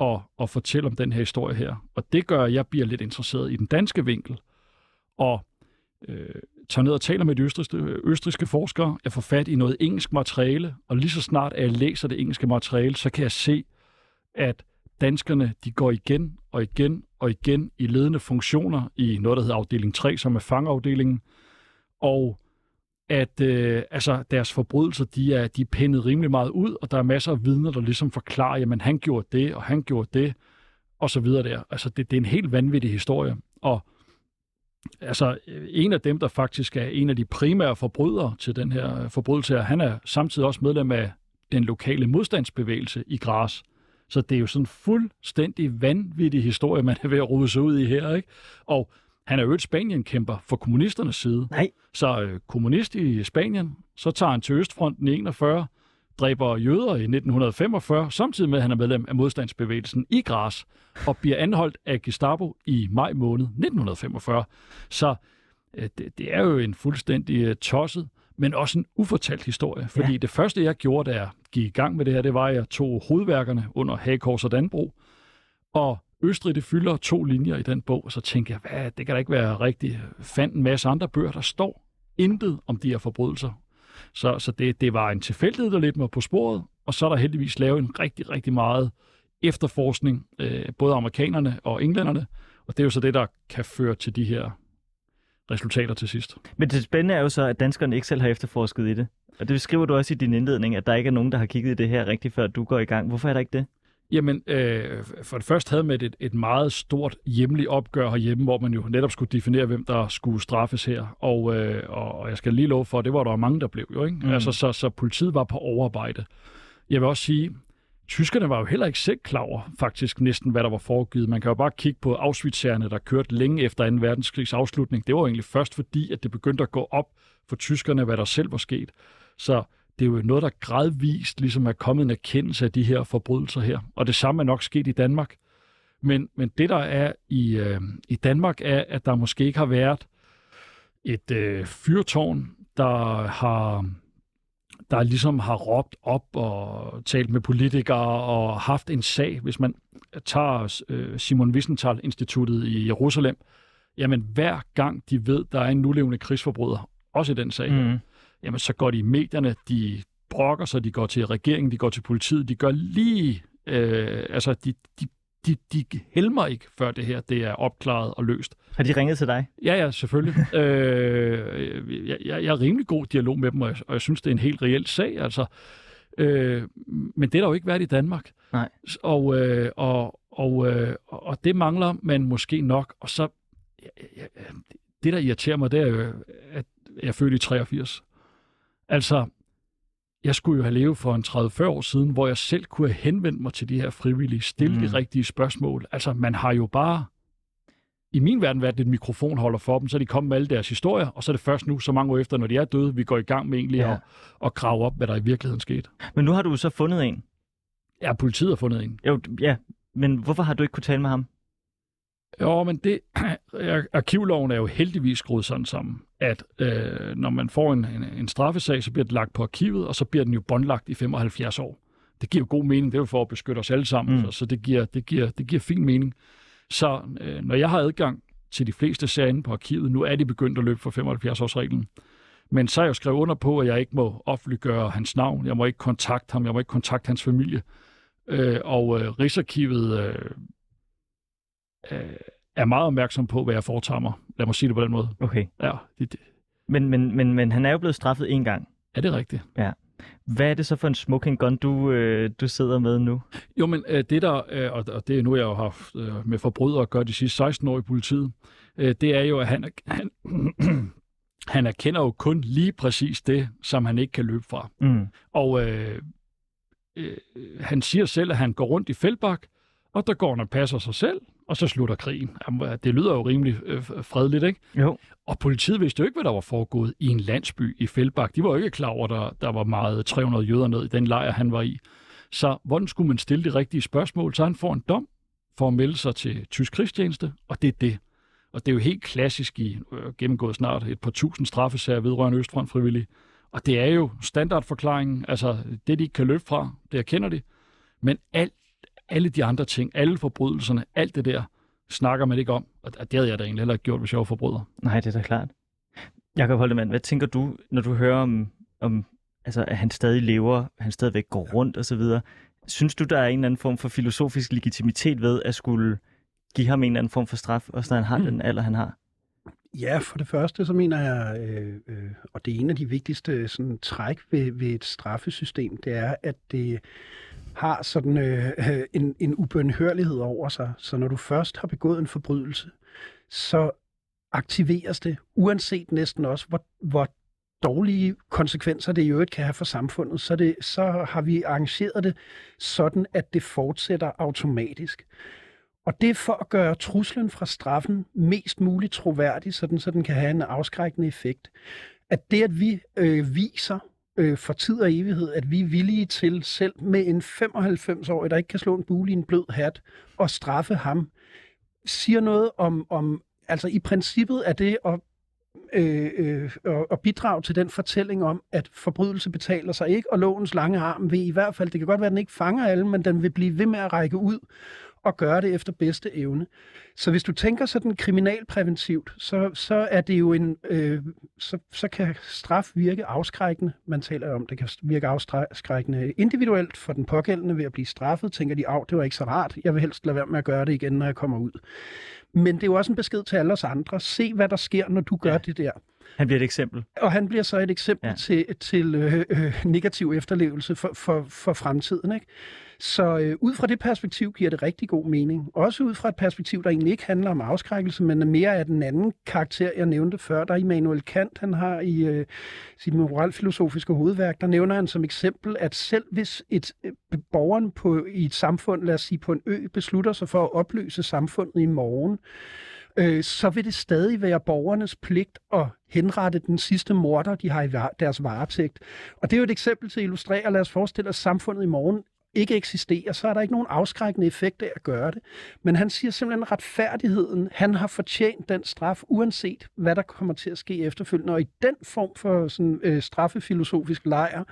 at, at fortælle om den her historie her. Og det gør, at jeg bliver lidt interesseret i den danske vinkel, og øh, tager ned og taler med de østriske, østriske forskere. Jeg får fat i noget engelsk materiale, og lige så snart at jeg læser det engelske materiale, så kan jeg se, at danskerne de går igen og igen og igen i ledende funktioner i noget, der hedder afdeling 3, som er fangeafdelingen, og at øh, altså, deres forbrydelser, de er, de er pindet rimelig meget ud, og der er masser af vidner, der ligesom forklarer, jamen han gjorde det, og han gjorde det, og så videre der. Altså, det, det er en helt vanvittig historie. Og altså, en af dem, der faktisk er en af de primære forbrydere til den her forbrydelse, her, han er samtidig også medlem af den lokale modstandsbevægelse i Gras. Så det er jo sådan en fuldstændig vanvittig historie, man er ved at rode sig ud i her, ikke? Og han er jo et Spanien-kæmper for kommunisternes side. Nej. Så øh, kommunist i Spanien, så tager han til Østfronten i 41, dræber jøder i 1945, samtidig med, at han er medlem af modstandsbevægelsen i Gras, og bliver anholdt af Gestapo i maj måned 1945. Så øh, det, det er jo en fuldstændig øh, tosset, men også en ufortalt historie. Fordi ja. det første, jeg gjorde, da jeg gik i gang med det her, det var, at jeg tog hovedværkerne under Hagekors og Danbro, og Østrig, det fylder to linjer i den bog, og så tænkte jeg, hvad, det kan da ikke være rigtigt. Fandt en masse andre bøger, der står intet om de her forbrydelser. Så, så det, det var en tilfældighed, der lidt mig på sporet, og så er der heldigvis lavet en rigtig, rigtig meget efterforskning, øh, både amerikanerne og englænderne, og det er jo så det, der kan føre til de her resultater til sidst. Men det spændende er jo så, at danskerne ikke selv har efterforsket i det. Og det skriver du også i din indledning, at der ikke er nogen, der har kigget i det her rigtigt, før du går i gang. Hvorfor er der ikke det? Jamen, øh, for det første havde man et, et meget stort hjemligt opgør herhjemme, hvor man jo netop skulle definere, hvem der skulle straffes her. Og, øh, og, jeg skal lige love for, at det var der mange, der blev jo. Ikke? Mm. Altså, så, så politiet var på overarbejde. Jeg vil også sige, tyskerne var jo heller ikke selv klar over faktisk næsten, hvad der var foregivet. Man kan jo bare kigge på auschwitz der kørte længe efter 2. verdenskrigs afslutning. Det var egentlig først fordi, at det begyndte at gå op for tyskerne, hvad der selv var sket. Så det er jo noget, der gradvist ligesom er kommet en erkendelse af de her forbrydelser her. Og det samme er nok sket i Danmark. Men, men det, der er i, øh, i Danmark, er, at der måske ikke har været et øh, fyrtårn, der har der ligesom har råbt op og talt med politikere og haft en sag. Hvis man tager øh, Simon Wiesenthal-instituttet i Jerusalem, jamen hver gang de ved, der er en nulevende krigsforbryder, også i den sag, Mm jamen så går de i medierne, de brokker sig, de går til regeringen, de går til politiet, de gør lige, øh, altså de, de, de, de helmer ikke, før det her det er opklaret og løst. Har de ringet til dig? Ja, ja, selvfølgelig. [laughs] øh, jeg, jeg, jeg er rimelig god dialog med dem, og jeg, og jeg synes, det er en helt reel sag, altså. Øh, men det er der jo ikke været i Danmark. Nej. Og, øh, og, og, øh, og det mangler man måske nok. Og så, ja, ja, det der irriterer mig, det er jo, at jeg er født i 83. Altså, jeg skulle jo have levet for en 30-40 år siden, hvor jeg selv kunne have henvendt mig til de her frivillige, stille mm. de rigtige spørgsmål. Altså, man har jo bare i min verden været et mikrofonholder for dem, så de kommer med alle deres historier, og så er det først nu, så mange år efter, når de er døde, vi går i gang med egentlig ja. at, at grave op, hvad der i virkeligheden skete. Men nu har du så fundet en. Ja, politiet har fundet en. Jo, ja, men hvorfor har du ikke kunne tale med ham? Jo, men det, [clears throat] arkivloven er jo heldigvis skruet sådan sammen, at øh, når man får en, en, en straffesag, så bliver det lagt på arkivet, og så bliver den jo båndlagt i 75 år. Det giver jo god mening, det er jo for at beskytte os alle sammen, mm. så, så det, giver, det, giver, det giver fin mening. Så øh, når jeg har adgang til de fleste sager inde på arkivet, nu er de begyndt at løbe for 75-årsreglen, men så er jeg jo skrevet under på, at jeg ikke må offentliggøre hans navn, jeg må ikke kontakte ham, jeg må ikke kontakte hans familie. Øh, og øh, Rigsarkivet øh, øh, er meget opmærksom på, hvad jeg foretager mig. Lad mig sige det på den måde. Okay. Ja, det, det. Men, men, men, men han er jo blevet straffet en gang. Er det rigtigt? Ja. Hvad er det så for en smoking gun, du, øh, du sidder med nu? Jo, men øh, det der, øh, og det er nu, jeg har haft øh, med forbrydere at gøre de sidste 16 år i politiet, øh, det er jo, at han, han, [clears throat] han erkender jo kun lige præcis det, som han ikke kan løbe fra. Mm. Og øh, øh, han siger selv, at han går rundt i Fældbak, og der går han og passer sig selv, og så slutter krigen. Jamen, det lyder jo rimelig øh, fredeligt, ikke? Jo. Og politiet vidste jo ikke, hvad der var foregået i en landsby i Fældbak. De var jo ikke klar over, at der, der var meget 300 jøder ned i den lejr, han var i. Så hvordan skulle man stille de rigtige spørgsmål? Så han får en dom for at melde sig til tysk krigstjeneste, og det er det. Og det er jo helt klassisk i øh, gennemgået snart et par tusind straffesager vedrørende Østfront frivillige. Og det er jo standardforklaringen, altså det, de ikke kan løbe fra, det erkender de. Men alt, alle de andre ting, alle forbrydelserne, alt det der, snakker man ikke om. Og det havde jeg da egentlig heller ikke gjort, hvis jeg var forbryder. Nej, det er da klart. Jakob Holdemann, hvad tænker du, når du hører om, om altså, at han stadig lever, han stadigvæk går rundt osv., Synes du, der er en eller anden form for filosofisk legitimitet ved at skulle give ham en eller anden form for straf, også når han har mm. den alder, han har? Ja, for det første så mener jeg, øh, øh, og det er en af de vigtigste sådan, træk ved, ved et straffesystem, det er, at det har sådan øh, en, en ubønhørlighed over sig. Så når du først har begået en forbrydelse, så aktiveres det, uanset næsten også, hvor, hvor dårlige konsekvenser det i øvrigt kan have for samfundet, så, det, så har vi arrangeret det sådan, at det fortsætter automatisk. Og det er for at gøre truslen fra straffen mest muligt troværdig, sådan, så den kan have en afskrækkende effekt. At det, at vi øh, viser øh, for tid og evighed, at vi er villige til selv med en 95-årig, der ikke kan slå en bule i en blød hat, og straffe ham, siger noget om, om altså i princippet er det at øh, øh, og bidrage til den fortælling om, at forbrydelse betaler sig ikke, og lovens lange arm vil i hvert fald, det kan godt være, at den ikke fanger alle, men den vil blive ved med at række ud og gøre det efter bedste evne. Så hvis du tænker sådan kriminalpræventivt, så, så er det jo en, øh, så, så kan straf virke afskrækkende. Man taler om, det kan virke afskrækkende individuelt for den pågældende ved at blive straffet. Tænker de, af, det var ikke så rart, jeg vil helst lade være med at gøre det igen, når jeg kommer ud. Men det er jo også en besked til alle os andre. Se, hvad der sker, når du gør ja. det der. Han bliver et eksempel. Og han bliver så et eksempel ja. til, til øh, øh, negativ efterlevelse for, for, for fremtiden. Ikke? Så øh, ud fra det perspektiv giver det rigtig god mening. Også ud fra et perspektiv, der egentlig ikke handler om afskrækkelse, men mere af den anden karakter, jeg nævnte før. Der er Immanuel Kant, han har i øh, sit moralfilosofiske hovedværk, der nævner han som eksempel, at selv hvis et øh, borgeren på, i et samfund, lad os sige på en ø, beslutter sig for at opløse samfundet i morgen, øh, så vil det stadig være borgernes pligt at henrette den sidste morder, de har i deres varetægt. Og det er jo et eksempel til at illustrere, lad os forestille os, at samfundet i morgen ikke eksisterer, så er der ikke nogen afskrækkende effekt af at gøre det. Men han siger simpelthen retfærdigheden. Han har fortjent den straf, uanset hvad der kommer til at ske efterfølgende. Og i den form for sådan, øh, straffefilosofisk lejr,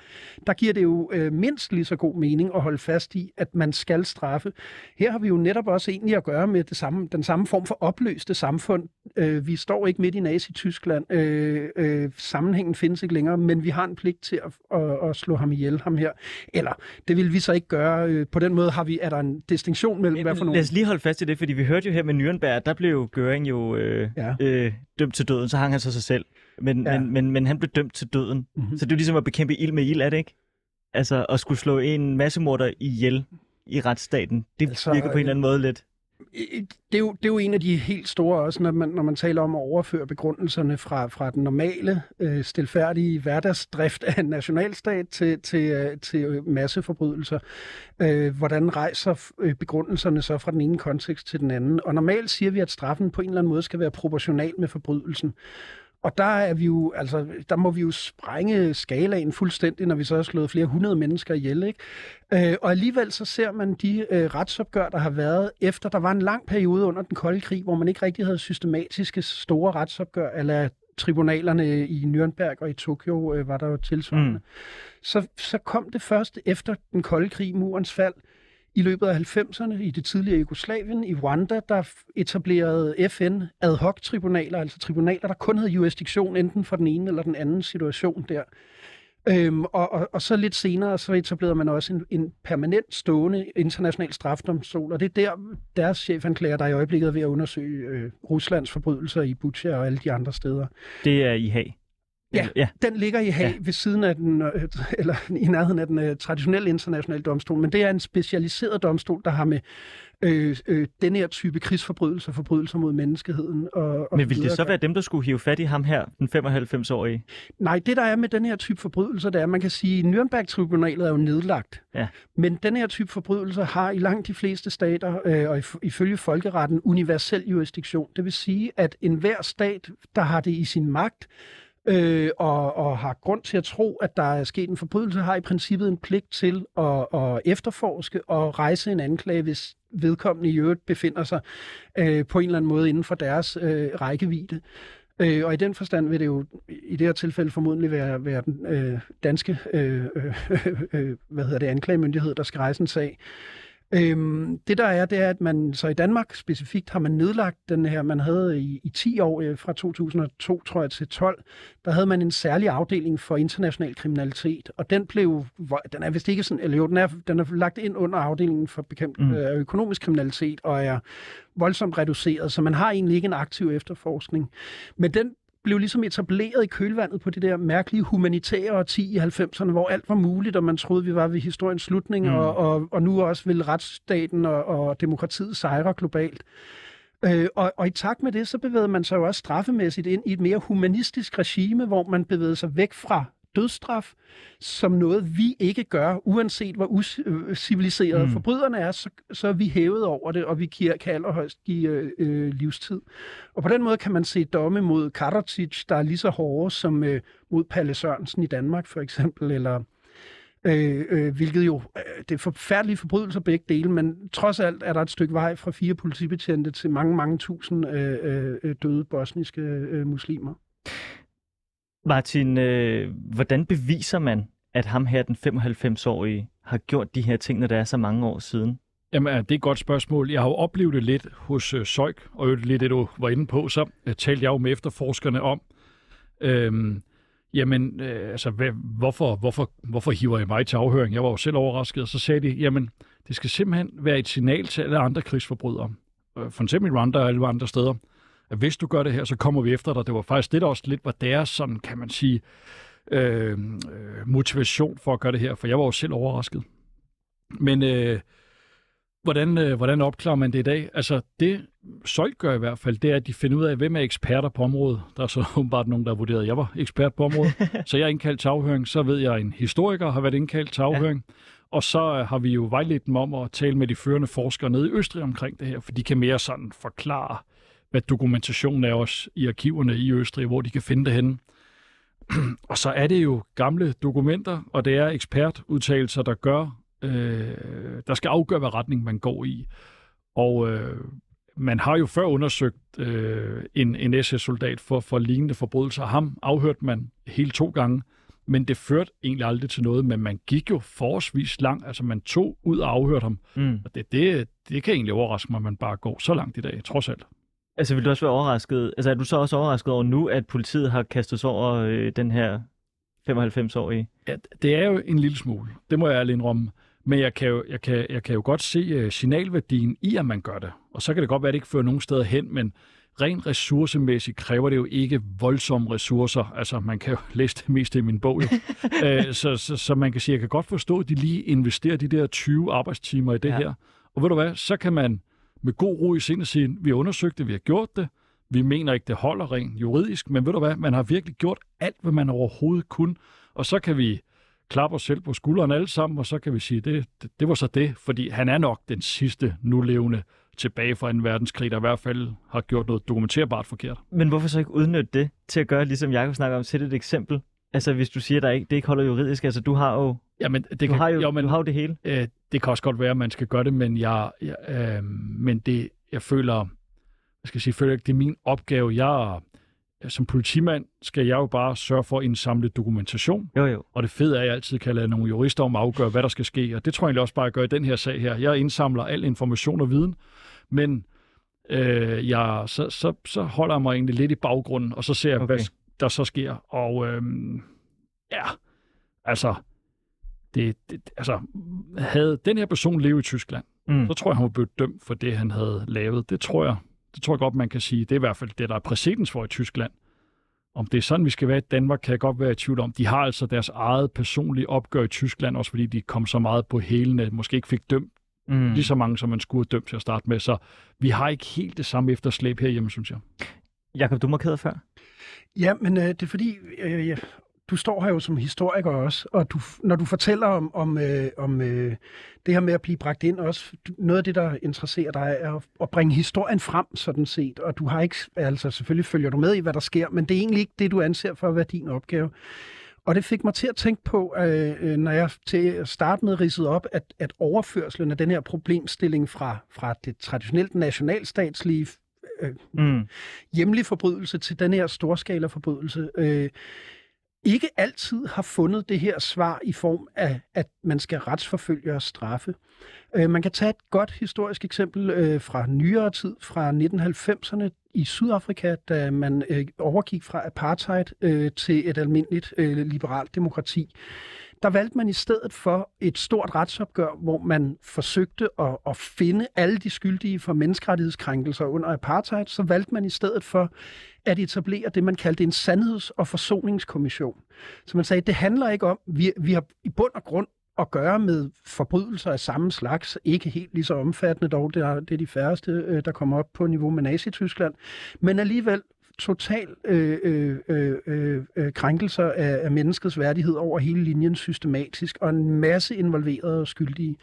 der giver det jo øh, mindst lige så god mening at holde fast i, at man skal straffe. Her har vi jo netop også egentlig at gøre med det samme, den samme form for opløste samfund. Øh, vi står ikke midt i Nazi-Tyskland. Øh, øh, sammenhængen findes ikke længere, men vi har en pligt til at, at, at slå ham ihjel, ham her. Eller det vil vi så ikke gøre. Øh, på den måde har vi, er der en distinktion mellem, hvad for nogle... Lad os lige holde fast i det, fordi vi hørte jo her med Nürnberg, der blev Göring jo øh, ja. øh, dømt til døden, så hang han så sig selv. Men, ja. men, men, men han blev dømt til døden. Mm-hmm. Så det er ligesom at bekæmpe ild med ild, er det ikke? Altså at skulle slå en massemorder ihjel i retsstaten, det altså, virker på en eller anden måde lidt det, er jo, det er jo en af de helt store også, når man, når man taler om at overføre begrundelserne fra, fra den normale, øh, stilfærdige hverdagsdrift af en nationalstat til, til, øh, til masseforbrydelser. Øh, hvordan rejser øh, begrundelserne så fra den ene kontekst til den anden? Og normalt siger vi, at straffen på en eller anden måde skal være proportional med forbrydelsen. Og der er vi jo, altså, der må vi jo sprænge skalaen fuldstændig, når vi så har slået flere hundrede mennesker ihjel. Ikke? Øh, og alligevel så ser man de øh, retsopgør, der har været efter, der var en lang periode under den kolde krig, hvor man ikke rigtig havde systematiske store retsopgør, eller tribunalerne i Nürnberg og i Tokyo øh, var der jo tilsvarende. Mm. Så, så kom det først efter den kolde krig, murens fald, i løbet af 90'erne i det tidligere Jugoslavien, i Rwanda, der etablerede FN ad hoc-tribunaler, altså tribunaler, der kun havde jurisdiktion enten for den ene eller den anden situation der. Øhm, og, og, og så lidt senere, så etablerede man også en, en permanent stående international strafdomstol, og det er der, deres chefanklager, der i øjeblikket er ved at undersøge øh, Ruslands forbrydelser i Butcha og alle de andre steder. Det er i Haag. Ja, ja, den ligger i Haag ja. ved siden af den, øh, [laughs] eller i nærheden af den uh, traditionelle internationale domstol, men det er en specialiseret domstol, der har med øh, øh, den her type krigsforbrydelser, forbrydelser mod menneskeheden. Og, og men vil det så være dem, der skulle hive fat i ham her, den 95-årige? Nej, det der er med den her type forbrydelser, det er, at man kan sige, at Nürnberg-tribunalet er jo nedlagt. Ja. Men den her type forbrydelser har i langt de fleste stater, øh, og ifølge folkeretten, universel jurisdiktion. Det vil sige, at enhver stat, der har det i sin magt, øh, og, og har grund til at tro, at der er sket en forbrydelse, har i princippet en pligt til at, at efterforske og rejse en anklage, hvis vedkommende i øvrigt befinder sig øh, på en eller anden måde inden for deres øh, rækkevidde. Øh, og i den forstand vil det jo i det her tilfælde formodentlig være, være den øh, danske øh, øh, øh, øh hvad hedder det, anklagemyndighed, der skal rejse en sag. Øhm, det der er, det er, at man så i Danmark specifikt har man nedlagt den her, man havde i, i 10 år, øh, fra 2002 tror jeg til 12, der havde man en særlig afdeling for international kriminalitet, og den blev, den er vist ikke sådan, eller jo, den er, den er lagt ind under afdelingen for bekæmpelse mm. af økonomisk kriminalitet, og er voldsomt reduceret, så man har egentlig ikke en aktiv efterforskning. Men den blev ligesom etableret i kølvandet på det der mærkelige humanitære årti i 90'erne, hvor alt var muligt, og man troede, vi var ved historiens slutning, mm. og, og, og nu også vil retsstaten og, og demokratiet sejre globalt. Øh, og, og i takt med det, så bevægede man sig jo også straffemæssigt ind i et mere humanistisk regime, hvor man bevægede sig væk fra dødsstraf som noget, vi ikke gør, uanset hvor usiviliserede mm. forbryderne er, så, så er vi hævet over det, og vi kan, kan allerhøjst give øh, øh, livstid. Og på den måde kan man se domme mod Karadzic, der er lige så hårde som øh, mod Palle Sørensen i Danmark, for eksempel, eller Øh, øh, hvilket jo, øh, det er forfærdelige forbrydelser begge dele, men trods alt er der et stykke vej fra fire politibetjente til mange, mange tusind øh, øh, øh døde bosniske øh, muslimer. Martin, øh, hvordan beviser man, at ham her, den 95-årige, har gjort de her ting, når det er så mange år siden? Jamen, det er et godt spørgsmål. Jeg har jo oplevet det lidt hos øh, Søjk, og lidt det, du var inde på, så øh, talte jeg jo med efterforskerne om, øh, jamen, øh, altså, hvad, hvorfor, hvorfor, hvorfor hiver I mig til afhøring? Jeg var jo selv overrasket, og så sagde de, jamen, det skal simpelthen være et signal til alle andre krigsforbrydere. Øh, for eksempel i Rwanda og alle andre steder at hvis du gør det her, så kommer vi efter dig. Det var faktisk det, der også lidt var deres, sådan kan man sige, øh, motivation for at gøre det her, for jeg var jo selv overrasket. Men øh, hvordan, øh, hvordan opklarer man det i dag? Altså det, Søjt gør i hvert fald, det er, at de finder ud af, hvem er eksperter på området. Der er så [laughs] åbenbart nogen, der har vurderet, at jeg var ekspert på området. [laughs] så jeg er indkaldt til afhøring. Så ved jeg, at en historiker har været indkaldt til afhøring. Ja. Og så øh, har vi jo vejledt dem om at tale med de førende forskere nede i Østrig omkring det her, for de kan mere sådan forklare, hvad dokumentationen er også i arkiverne i Østrig, hvor de kan finde det henne. [clears throat] og så er det jo gamle dokumenter, og det er ekspertudtalelser, der gør, øh, der skal afgøre, hvad retning man går i. Og øh, man har jo før undersøgt øh, en, en SS-soldat for, for lignende forbrydelser. Ham afhørte man hele to gange, men det førte egentlig aldrig til noget, men man gik jo forholdsvis langt, altså man tog ud og afhørte ham. Mm. Og det, det, det kan egentlig overraske mig, at man bare går så langt i dag, trods alt. Altså vil du også være overrasket, altså er du så også overrasket over nu, at politiet har kastet sig over øh, den her 95-årige? Ja, det er jo en lille smule, det må jeg ærligt indrømme. Men jeg kan, jo, jeg, kan, jeg kan jo godt se uh, signalværdien i, at man gør det. Og så kan det godt være, at det ikke fører nogen steder hen, men rent ressourcemæssigt kræver det jo ikke voldsomme ressourcer. Altså, man kan jo [laughs] læse det meste i min bog. Jo. uh, [laughs] så, så, så man kan sige, at jeg kan godt forstå, at de lige investerer de der 20 arbejdstimer i det ja. her. Og ved du hvad, så kan man med god ro i sindet sige, vi har undersøgt det, vi har gjort det, vi mener ikke, det holder rent juridisk, men ved du hvad, man har virkelig gjort alt, hvad man overhovedet kunne, og så kan vi klappe os selv på skulderen alle sammen, og så kan vi sige, det, det, det var så det, fordi han er nok den sidste nulevende tilbage fra en verdenskrig, der i hvert fald har gjort noget dokumenterbart forkert. Men hvorfor så ikke udnytte det til at gøre, ligesom Jacob snakker om, sætte et eksempel? Altså hvis du siger, at der det ikke holder juridisk, altså du har jo, Jamen, det du kan, har jo, jo, men, du har jo det hele. øh, det kan også godt være, at man skal gøre det, men jeg, jeg, øh, men det, jeg føler, jeg skal sige, jeg føler ikke, det er min opgave. Jeg, som politimand skal jeg jo bare sørge for at indsamle dokumentation, Jo, jo. og det fede er, at jeg altid kan lade nogle jurister om at afgøre, hvad der skal ske, og det tror jeg egentlig også bare, at jeg gør i den her sag her. Jeg indsamler al information og viden, men øh, jeg, så, så, så holder jeg mig egentlig lidt i baggrunden, og så ser jeg. Okay. hvad der så sker. Og øh, ja, altså, det, det, altså, havde den her person levet i Tyskland, Mm. så tror jeg, han var blevet dømt for det, han havde lavet. Det tror jeg, det tror jeg godt, man kan sige. Det er i hvert fald det, der er præcedens for i Tyskland. Om det er sådan, vi skal være i Danmark, kan jeg godt være i tvivl om. De har altså deres eget personlige opgør i Tyskland, også fordi de kom så meget på hælene, måske ikke fik dømt Mm. lige så mange, som man skulle have dømt til at starte med. Så vi har ikke helt det samme efterslæb herhjemme, synes jeg. Jakob, du markerede før. Ja, men øh, det er fordi, øh, ja, du står her jo som historiker også, og du, når du fortæller om, om, øh, om øh, det her med at blive bragt ind også, noget af det, der interesserer dig, er at, at bringe historien frem, sådan set, og du har ikke, altså selvfølgelig følger du med i, hvad der sker, men det er egentlig ikke det, du anser for at være din opgave. Og det fik mig til at tænke på, øh, øh, når jeg til at starte med ridsede op, at, at overførselen af den her problemstilling fra, fra det traditionelt nationalstatslige øh, Mm. hjemlig forbrydelse til den her storskala forbrydelse, øh, ikke altid har fundet det her svar i form af, at man skal retsforfølge og straffe. Øh, man kan tage et godt historisk eksempel øh, fra nyere tid, fra 1990'erne i Sydafrika, da man øh, overgik fra apartheid øh, til et almindeligt øh, liberalt demokrati. Der valgte man i stedet for et stort retsopgør, hvor man forsøgte at, at finde alle de skyldige for menneskerettighedskrænkelser under apartheid, så valgte man i stedet for at etablere det, man kaldte en sandheds- og forsoningskommission. Så man sagde, det handler ikke om, vi, vi har i bund og grund at gøre med forbrydelser af samme slags, ikke helt lige så omfattende dog, det er, det er de færreste, øh, der kommer op på niveau med Nazi-Tyskland, men alligevel total øh, øh, øh, øh, krænkelser af, af menneskets værdighed over hele linjen systematisk, og en masse involverede og skyldige.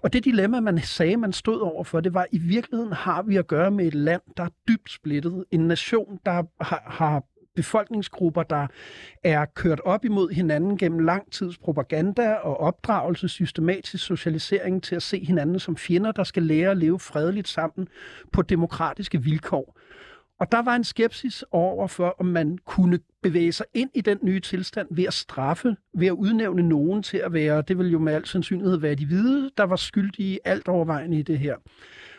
Og det dilemma, man sagde, man stod over for, det var, i virkeligheden har vi at gøre med et land, der er dybt splittet. En nation, der har, har befolkningsgrupper, der er kørt op imod hinanden gennem lang tids propaganda og opdragelse, systematisk socialisering til at se hinanden som fjender, der skal lære at leve fredeligt sammen på demokratiske vilkår. Og der var en skepsis over for, om man kunne bevæge sig ind i den nye tilstand ved at straffe, ved at udnævne nogen til at være, det vil jo med al sandsynlighed være de hvide, der var skyldige alt overvejende i det her.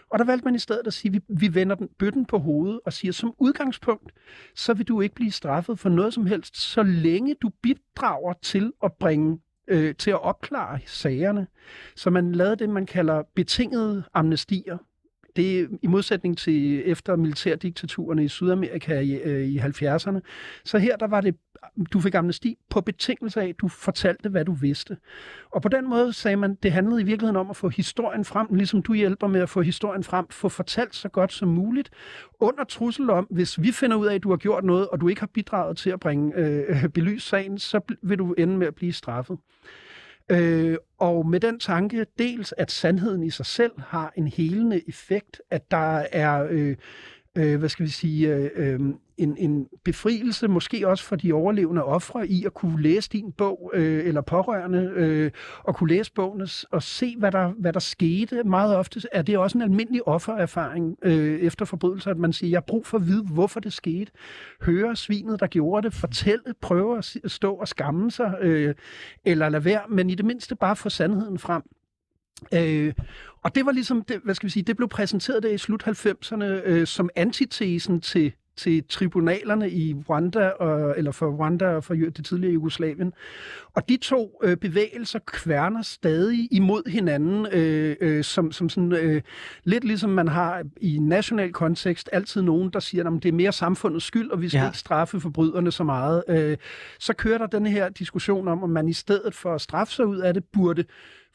Og der valgte man i stedet at sige, at vi, vi vender den bøtten på hovedet og siger, som udgangspunkt, så vil du ikke blive straffet for noget som helst, så længe du bidrager til at bringe øh, til at opklare sagerne. Så man lavede det, man kalder betingede amnestier. Det er i modsætning til efter militærdiktaturerne i Sydamerika i, øh, i 70'erne. Så her der var det, du fik amnesti på betingelse af, at du fortalte, hvad du vidste. Og på den måde sagde man, det handlede i virkeligheden om at få historien frem, ligesom du hjælper med at få historien frem, få fortalt så godt som muligt, under trussel om, hvis vi finder ud af, at du har gjort noget, og du ikke har bidraget til at bringe øh, belys sagen, så vil du ende med at blive straffet. Øh, og med den tanke, dels at sandheden i sig selv har en helende effekt, at der er, øh, øh, hvad skal vi sige, øh, øh, en, en befrielse, måske også for de overlevende ofre, i at kunne læse din bog, øh, eller pårørende, øh, og kunne læse bogen og, se, hvad der, hvad der skete. Meget ofte er det også en almindelig offererfaring øh, efter forbrydelser, at man siger, jeg har brug for at vide, hvorfor det skete. Høre svinet, der gjorde det, fortælle, prøve at stå og skamme sig, øh, eller lade være, men i det mindste bare få sandheden frem. Øh, og det var ligesom, det, hvad skal vi sige, det blev præsenteret der i slut 90'erne øh, som antitesen til, til tribunalerne i Rwanda, og, eller for Rwanda og for det tidligere Jugoslavien. Og de to øh, bevægelser kværner stadig imod hinanden, øh, øh, som, som sådan, øh, lidt ligesom man har i national kontekst altid nogen, der siger, at det er mere samfundets skyld, og vi skal Ja. ikke straffe forbryderne så meget. Øh, så kører der den her diskussion om, om man i stedet for at straffe sig ud af det, burde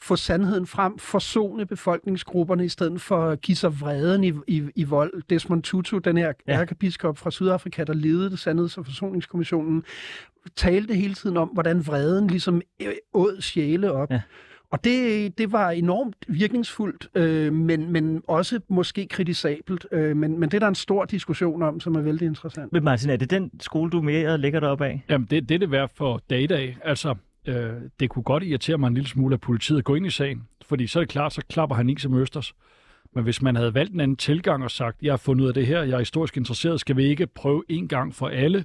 få sandheden frem, forsone befolkningsgrupperne, i stedet for at give sig vreden i, i, i vold. Desmond Tutu, den her Ja. ærkebiskop fra Sydafrika, der ledede Sandheds- og Forsoningskommissionen, talte hele tiden om, hvordan vreden ligesom øh, åd sjæle op. Ja. Og det, det var enormt virkningsfuldt, øh, men, men også måske kritisabelt. Øh, men, men det er der en stor diskussion om, som er vældig interessant. Men Martin, er det den skole, du mere lægger dig op af? Jamen, det, det er det værd for dag i dag. Altså, øh, det kunne godt irritere mig en lille smule, at politiet går ind i sagen. Fordi så er det klart, så klapper han ikke som Østers. Men hvis man havde valgt en anden tilgang og sagt, jeg har fundet ud af det her, jeg er historisk interesseret, skal vi ikke prøve en gang for alle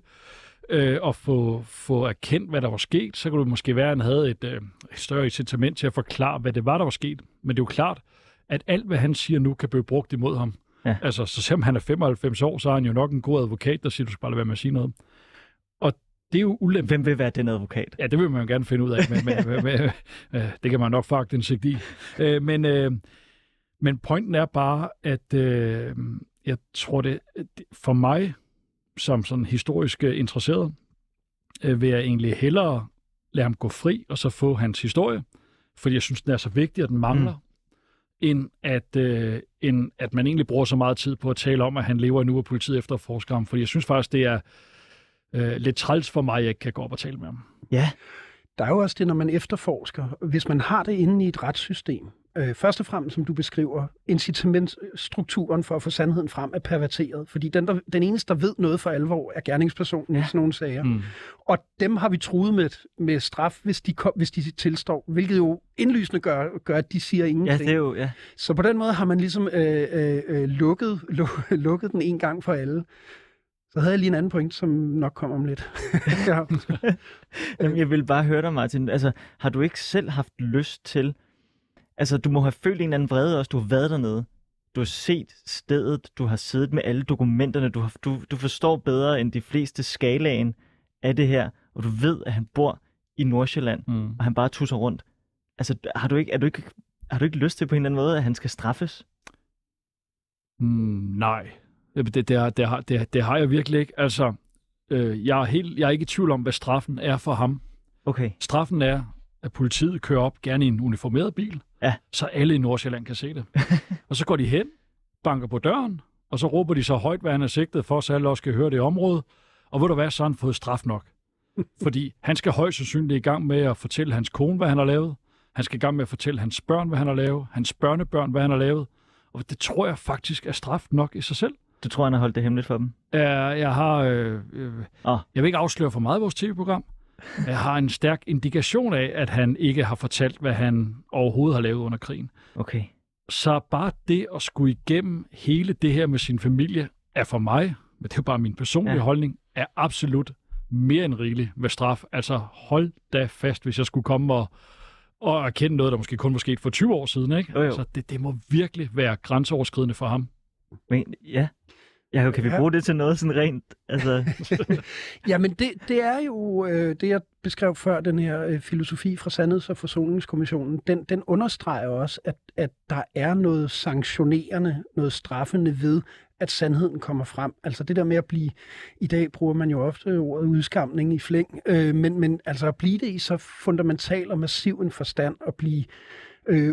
øh, at få, få erkendt, hvad der var sket, så kunne det måske være, at han havde et, øh, et større incitament til at forklare, hvad det var, der var sket. Men det er jo klart, at alt, hvad han siger nu, kan blive brugt imod ham. Ja. Altså, så selvom han er 95 år, så er han jo nok en god advokat, der siger, du skal bare lade være med at sige noget. Det er jo ulempe. Hvem vil være den advokat? Ja, det vil man jo gerne finde ud af, men, men, men øh, det kan man nok få aktindsigt i. Øh, men, øh, men pointen er bare, at øh, jeg tror, det for mig, som sådan historisk øh, interesseret, øh, vil jeg egentlig hellere lade ham gå fri, og så få hans historie, fordi jeg synes, den er så vigtig, at den mangler, mm. end, at, øh, end at man egentlig bruger så meget tid på at tale om, at han lever nu, og politiet efterforsker ham, fordi jeg synes faktisk, det er øh, lidt træls for mig, at jeg ikke kan gå op og tale med ham. Ja, Der er jo også det, når man efterforsker. Hvis man har det inde i et retssystem, øh, først og fremmest, som du beskriver, incitamentstrukturen for at få sandheden frem er perverteret. Fordi den, der, den eneste, der ved noget for alvor, er gerningspersonen ja. i sådan nogle sager. Mm. Og dem har vi truet med, med straf, hvis de, kom, hvis de tilstår, hvilket jo indlysende gør, gør at de siger ja ingenting. det er jo... Ja. Så på den måde har man ligesom øh, øh, øh, lukket, luk, [laughs] lukket den en gang for alle. Så havde jeg lige en anden point, som nok kommer om lidt. [laughs] ja. Jamen, jeg vil bare høre dig, Martin. Altså, har du ikke selv haft lyst til... Altså, du må have følt en eller anden vrede også. Du har været dernede. Du har set stedet. Du har siddet med alle dokumenterne. Du, har, du, du forstår bedre end de fleste skalaen af det her. Og du ved, at han bor i Nordsjælland, Mm. og han bare tusser rundt. Altså, har du ikke, er du ikke, har du ikke lyst til på en eller anden måde, at han skal straffes? Mm, nej, det, det, det, har, det, det, det har jeg virkelig ikke. Altså, øh, jeg, er helt, jeg er ikke i tvivl om, hvad straffen er for ham. Okay. Straffen er, at politiet kører op, gerne i en uniformeret bil, Ja. så alle i Nordsjælland kan se det. [laughs] og så går de hen, banker på døren, og så råber de så højt, hvad han er sigtet for, så alle også kan høre det i området. Og ved du hvad, så har han fået straf nok. [laughs] Fordi han skal højst sandsynligt i gang med at fortælle hans kone, hvad han har lavet. Han skal i gang med at fortælle hans børn, hvad han har lavet. Hans børnebørn, hvad han har lavet. Og det tror jeg faktisk er straf nok i sig selv. Du tror, han har holdt det hemmeligt for dem? Jeg, jeg har... Øh, øh, Åh. Jeg vil ikke afsløre for meget i vores tv-program. Jeg har en stærk indikation af, at han ikke har fortalt, hvad han overhovedet har lavet under krigen. Okay. Så bare det at skulle igennem hele det her med sin familie, er for mig, men det er jo bare min personlige Ja. ja. holdning, er absolut mere end rigeligt med straf. Altså hold da fast, hvis jeg skulle komme og, og erkende noget, der måske kun var sket for 20 år siden. Ikke? Jo, jo. Altså, det, det må virkelig være grænseoverskridende for ham. Men, ja. Ja, kan vi Ja. bruge det til noget sådan rent? Altså, [laughs] Jamen, det, det er jo øh, det, jeg beskrev før, den her øh, filosofi fra Sandheds- og Forsoningskommissionen. Den, den understreger også, at, at der er noget sanktionerende, noget straffende ved, at sandheden kommer frem. Altså det der med at blive, i dag bruger man jo ofte ordet udskamning i flæng, øh, men, men altså at blive det i så fundamental og massiv en forstand, og blive øh,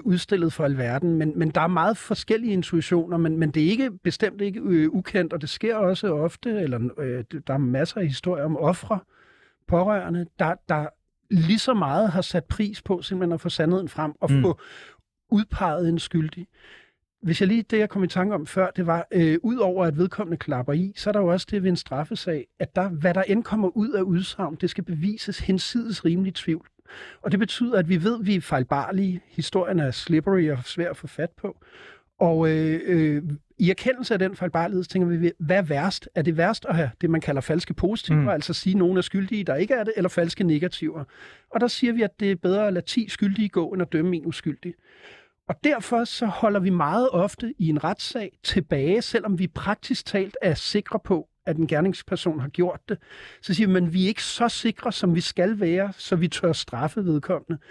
udstillet for alverden, men, men der er meget forskellige intuitioner, men, men det er ikke bestemt ikke øh, ukendt, og det sker også ofte, eller øh, der er masser af historier om ofre, pårørende, der, der lige så meget har sat pris på simpelthen at få sandheden frem og mm. få udpeget en skyldig. Hvis jeg lige, det jeg kom i tanke om før, det var, øh, ud over at vedkommende klapper i, så er der jo også det ved en straffesag, at der, hvad der end kommer ud af udsagn, det skal bevises hensides rimelig tvivl. Og det betyder, at vi ved, at vi er fejlbarlige. Historien er slippery og svær at få fat på. Og øh, øh, i erkendelse af den fejlbarlighed, tænker vi, hvad er værst? Er det værst at have det, man kalder falske positiver, mm. altså sige, at nogen er skyldige, der ikke er det, eller falske negativer? Og der siger vi, at det er bedre at lade 10 skyldige gå, end at dømme en uskyldig. Og derfor så holder vi meget ofte i en retssag tilbage, selvom vi praktisk talt er sikre på, at en gerningsperson har gjort det. Så siger man, at vi er ikke så sikre, som vi skal være, så vi tør straffe vedkommende.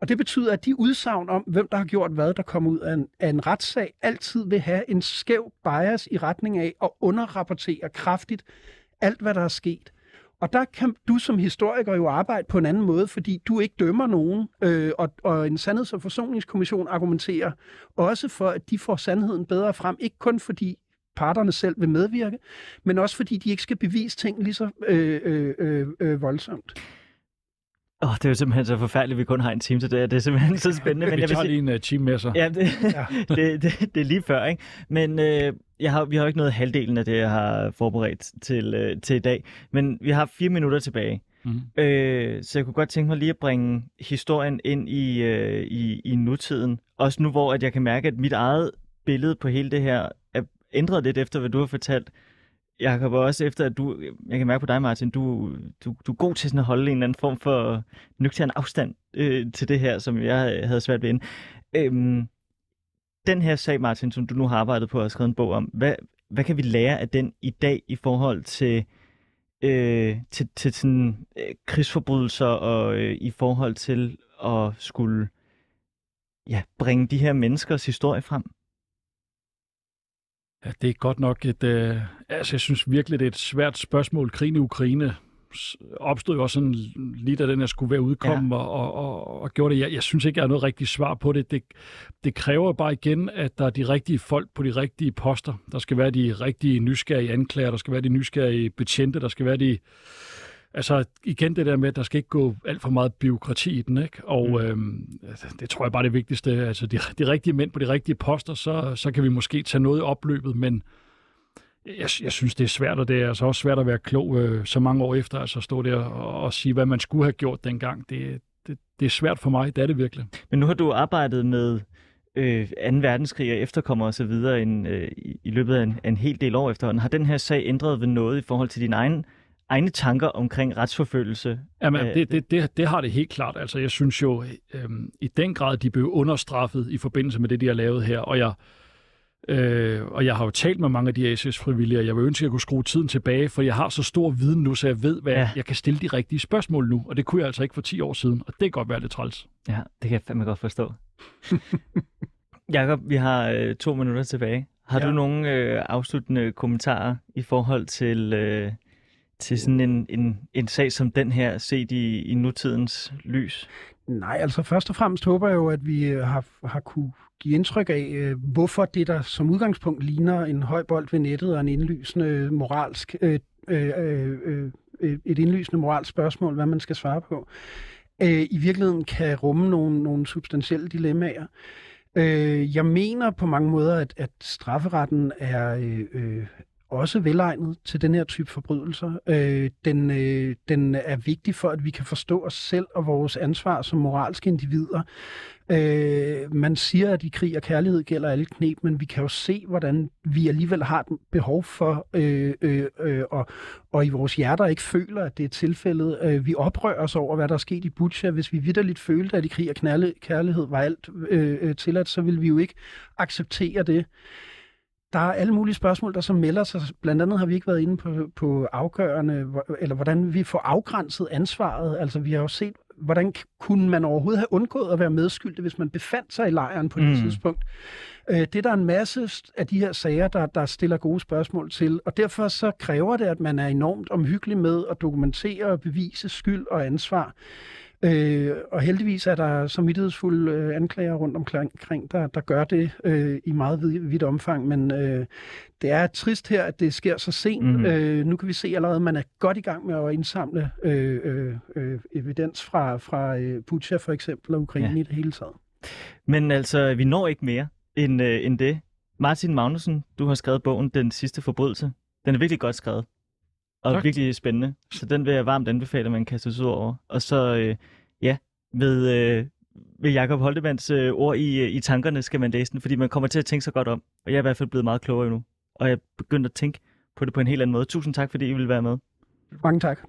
Og det betyder, at de udsagn om, hvem der har gjort hvad, der kommer ud af en, af en retssag, altid vil have en skæv bias i retning af at underrapportere kraftigt alt, hvad der er sket. Og der kan du som historiker jo arbejde på en anden måde, fordi du ikke dømmer nogen, øh, og, og en sandheds- og forsoningskommission argumenterer også for, at de får sandheden bedre frem, ikke kun fordi parterne selv vil medvirke, men også fordi de ikke skal bevise ting lige så øh, øh, øh, øh, voldsomt. Åh, oh, det er jo simpelthen så forfærdeligt, at vi kun har en time til det. Det er simpelthen så spændende. Men vi tager lige en uh, time med sig. Ja, det, ja. [laughs] det, det, det er lige før, ikke? Men øh, jeg har, vi har jo ikke nået halvdelen af det, jeg har forberedt til, øh, til i dag. Men vi har fire minutter tilbage. Mm. Øh, så jeg kunne godt tænke mig lige at bringe historien ind i, øh, i, i nutiden. Også nu, hvor at jeg kan mærke, at mit eget billede på hele det her er ændret lidt efter, hvad du har fortalt. Jakob, også efter at du, jeg kan mærke på dig, Martin, du, du, du er god til sådan at holde en eller anden form for nøgtern afstand øh, til det her, som jeg øh, havde svært ved inden. Øhm, den her sag, Martin, som du nu har arbejdet på og skrevet en bog om, hvad, hvad kan vi lære af den i dag i forhold til, øh, til, til sådan, øh, krigsforbrydelser og øh, i forhold til at skulle ja, bringe de her menneskers historie frem? Ja, det er godt nok et... Øh, altså, jeg synes virkelig, det er et svært spørgsmål. Krigen i Ukraine opstod jo også sådan, lige da den her skulle være udkommet, ja. og, og, og, gjorde det. Jeg, jeg synes ikke, jeg har noget rigtigt svar på det. det. Det kræver bare igen, at der er de rigtige folk på de rigtige poster. Der skal være de rigtige nysgerrige anklager, der skal være de nysgerrige betjente, der skal være de altså igen det der med, at der skal ikke gå alt for meget byråkrati i den, ikke? Og mm. øhm, det tror jeg bare er det vigtigste. Altså de, de rigtige mænd på de rigtige poster, så, så kan vi måske tage noget i opløbet, men jeg, jeg synes, det er svært, og det er altså også svært at være klog øh, så mange år efter, altså at stå der og, og sige, hvad man skulle have gjort dengang. Det, det, det er svært for mig, det er det virkelig. Men nu har du arbejdet med øh, 2. verdenskrig og efterkommer og så videre en, øh, i, i løbet af en, en hel del år efterhånden. Har den her sag ændret ved noget i forhold til din egen egne tanker omkring retsforfølgelse? Jamen, det, det, det, det har det helt klart. Altså, jeg synes jo øhm, i den grad, de blev understraffet i forbindelse med det, de har lavet her. Og jeg, øh, og jeg har jo talt med mange af de ASS-frivillige, og jeg vil ønske, at jeg kunne skrue tiden tilbage, for jeg har så stor viden nu, så jeg ved, hvad ja. jeg kan stille de rigtige spørgsmål nu. Og det kunne jeg altså ikke for 10 år siden, og det kan godt være lidt træls. Ja, det kan jeg fandme godt forstå. [laughs] Jakob, vi har øh, to minutter tilbage. Har ja. du nogle øh, afsluttende kommentarer i forhold til... Øh, til sådan en, en, en sag som den her, set i, i nutidens lys? Nej, altså først og fremmest håber jeg jo, at vi øh, har, har kunne give indtryk af, øh, hvorfor det, der som udgangspunkt ligner en høj bold ved nettet og en indlysende moralsk, øh, øh, øh, øh, et indlysende moralsk spørgsmål, hvad man skal svare på, øh, i virkeligheden kan rumme nogle, nogle substantielle dilemmaer. Øh, jeg mener på mange måder, at, at strafferetten er, øh, øh også velegnet til den her type forbrydelser. Øh, den, øh, den er vigtig for, at vi kan forstå os selv og vores ansvar som moralske individer. Øh, man siger, at i krig og kærlighed gælder alle knep, men vi kan jo se, hvordan vi alligevel har behov for, øh, øh, øh, og, og i vores hjerter ikke føler, at det er tilfældet. Øh, vi oprører os over, hvad der er sket i Butcha. Hvis vi vidderligt følte, at i krig og kærlighed var alt øh, øh, tilladt, så ville vi jo ikke acceptere det der er alle mulige spørgsmål, der så melder sig. Blandt andet har vi ikke været inde på, på afgørende, eller hvordan vi får afgrænset ansvaret. Altså vi har jo set, hvordan kunne man overhovedet have undgået at være medskyldig, hvis man befandt sig i lejren på det mm. tidspunkt. Øh, det er der en masse af de her sager, der, der stiller gode spørgsmål til, og derfor så kræver det, at man er enormt omhyggelig med at dokumentere og bevise skyld og ansvar. Øh, og heldigvis er der samvittighedsfulde øh, anklager rundt omkring, der, der gør det øh, i meget vid, vidt omfang, men øh, det er trist her, at det sker så sent. Mm. Øh, nu kan vi se allerede, at man er godt i gang med at indsamle øh, øh, øh, evidens fra, fra øh, Putin for eksempel og Ukraine ja. i det hele taget. Men altså, vi når ikke mere end, øh, end det. Martin Magnussen, du har skrevet bogen Den sidste forbrydelse. Den er virkelig godt skrevet og tak. virkelig spændende. Så den vil jeg varmt anbefale, at man kaster sig ud over. Og så, øh, ja, med, øh, med Jacob Holdemands øh, ord i, øh, i tankerne skal man læse den, fordi man kommer til at tænke sig godt om. Og jeg er i hvert fald blevet meget klogere nu. Og jeg er begyndt at tænke på det på en helt anden måde. Tusind tak, fordi I ville være med. Mange tak.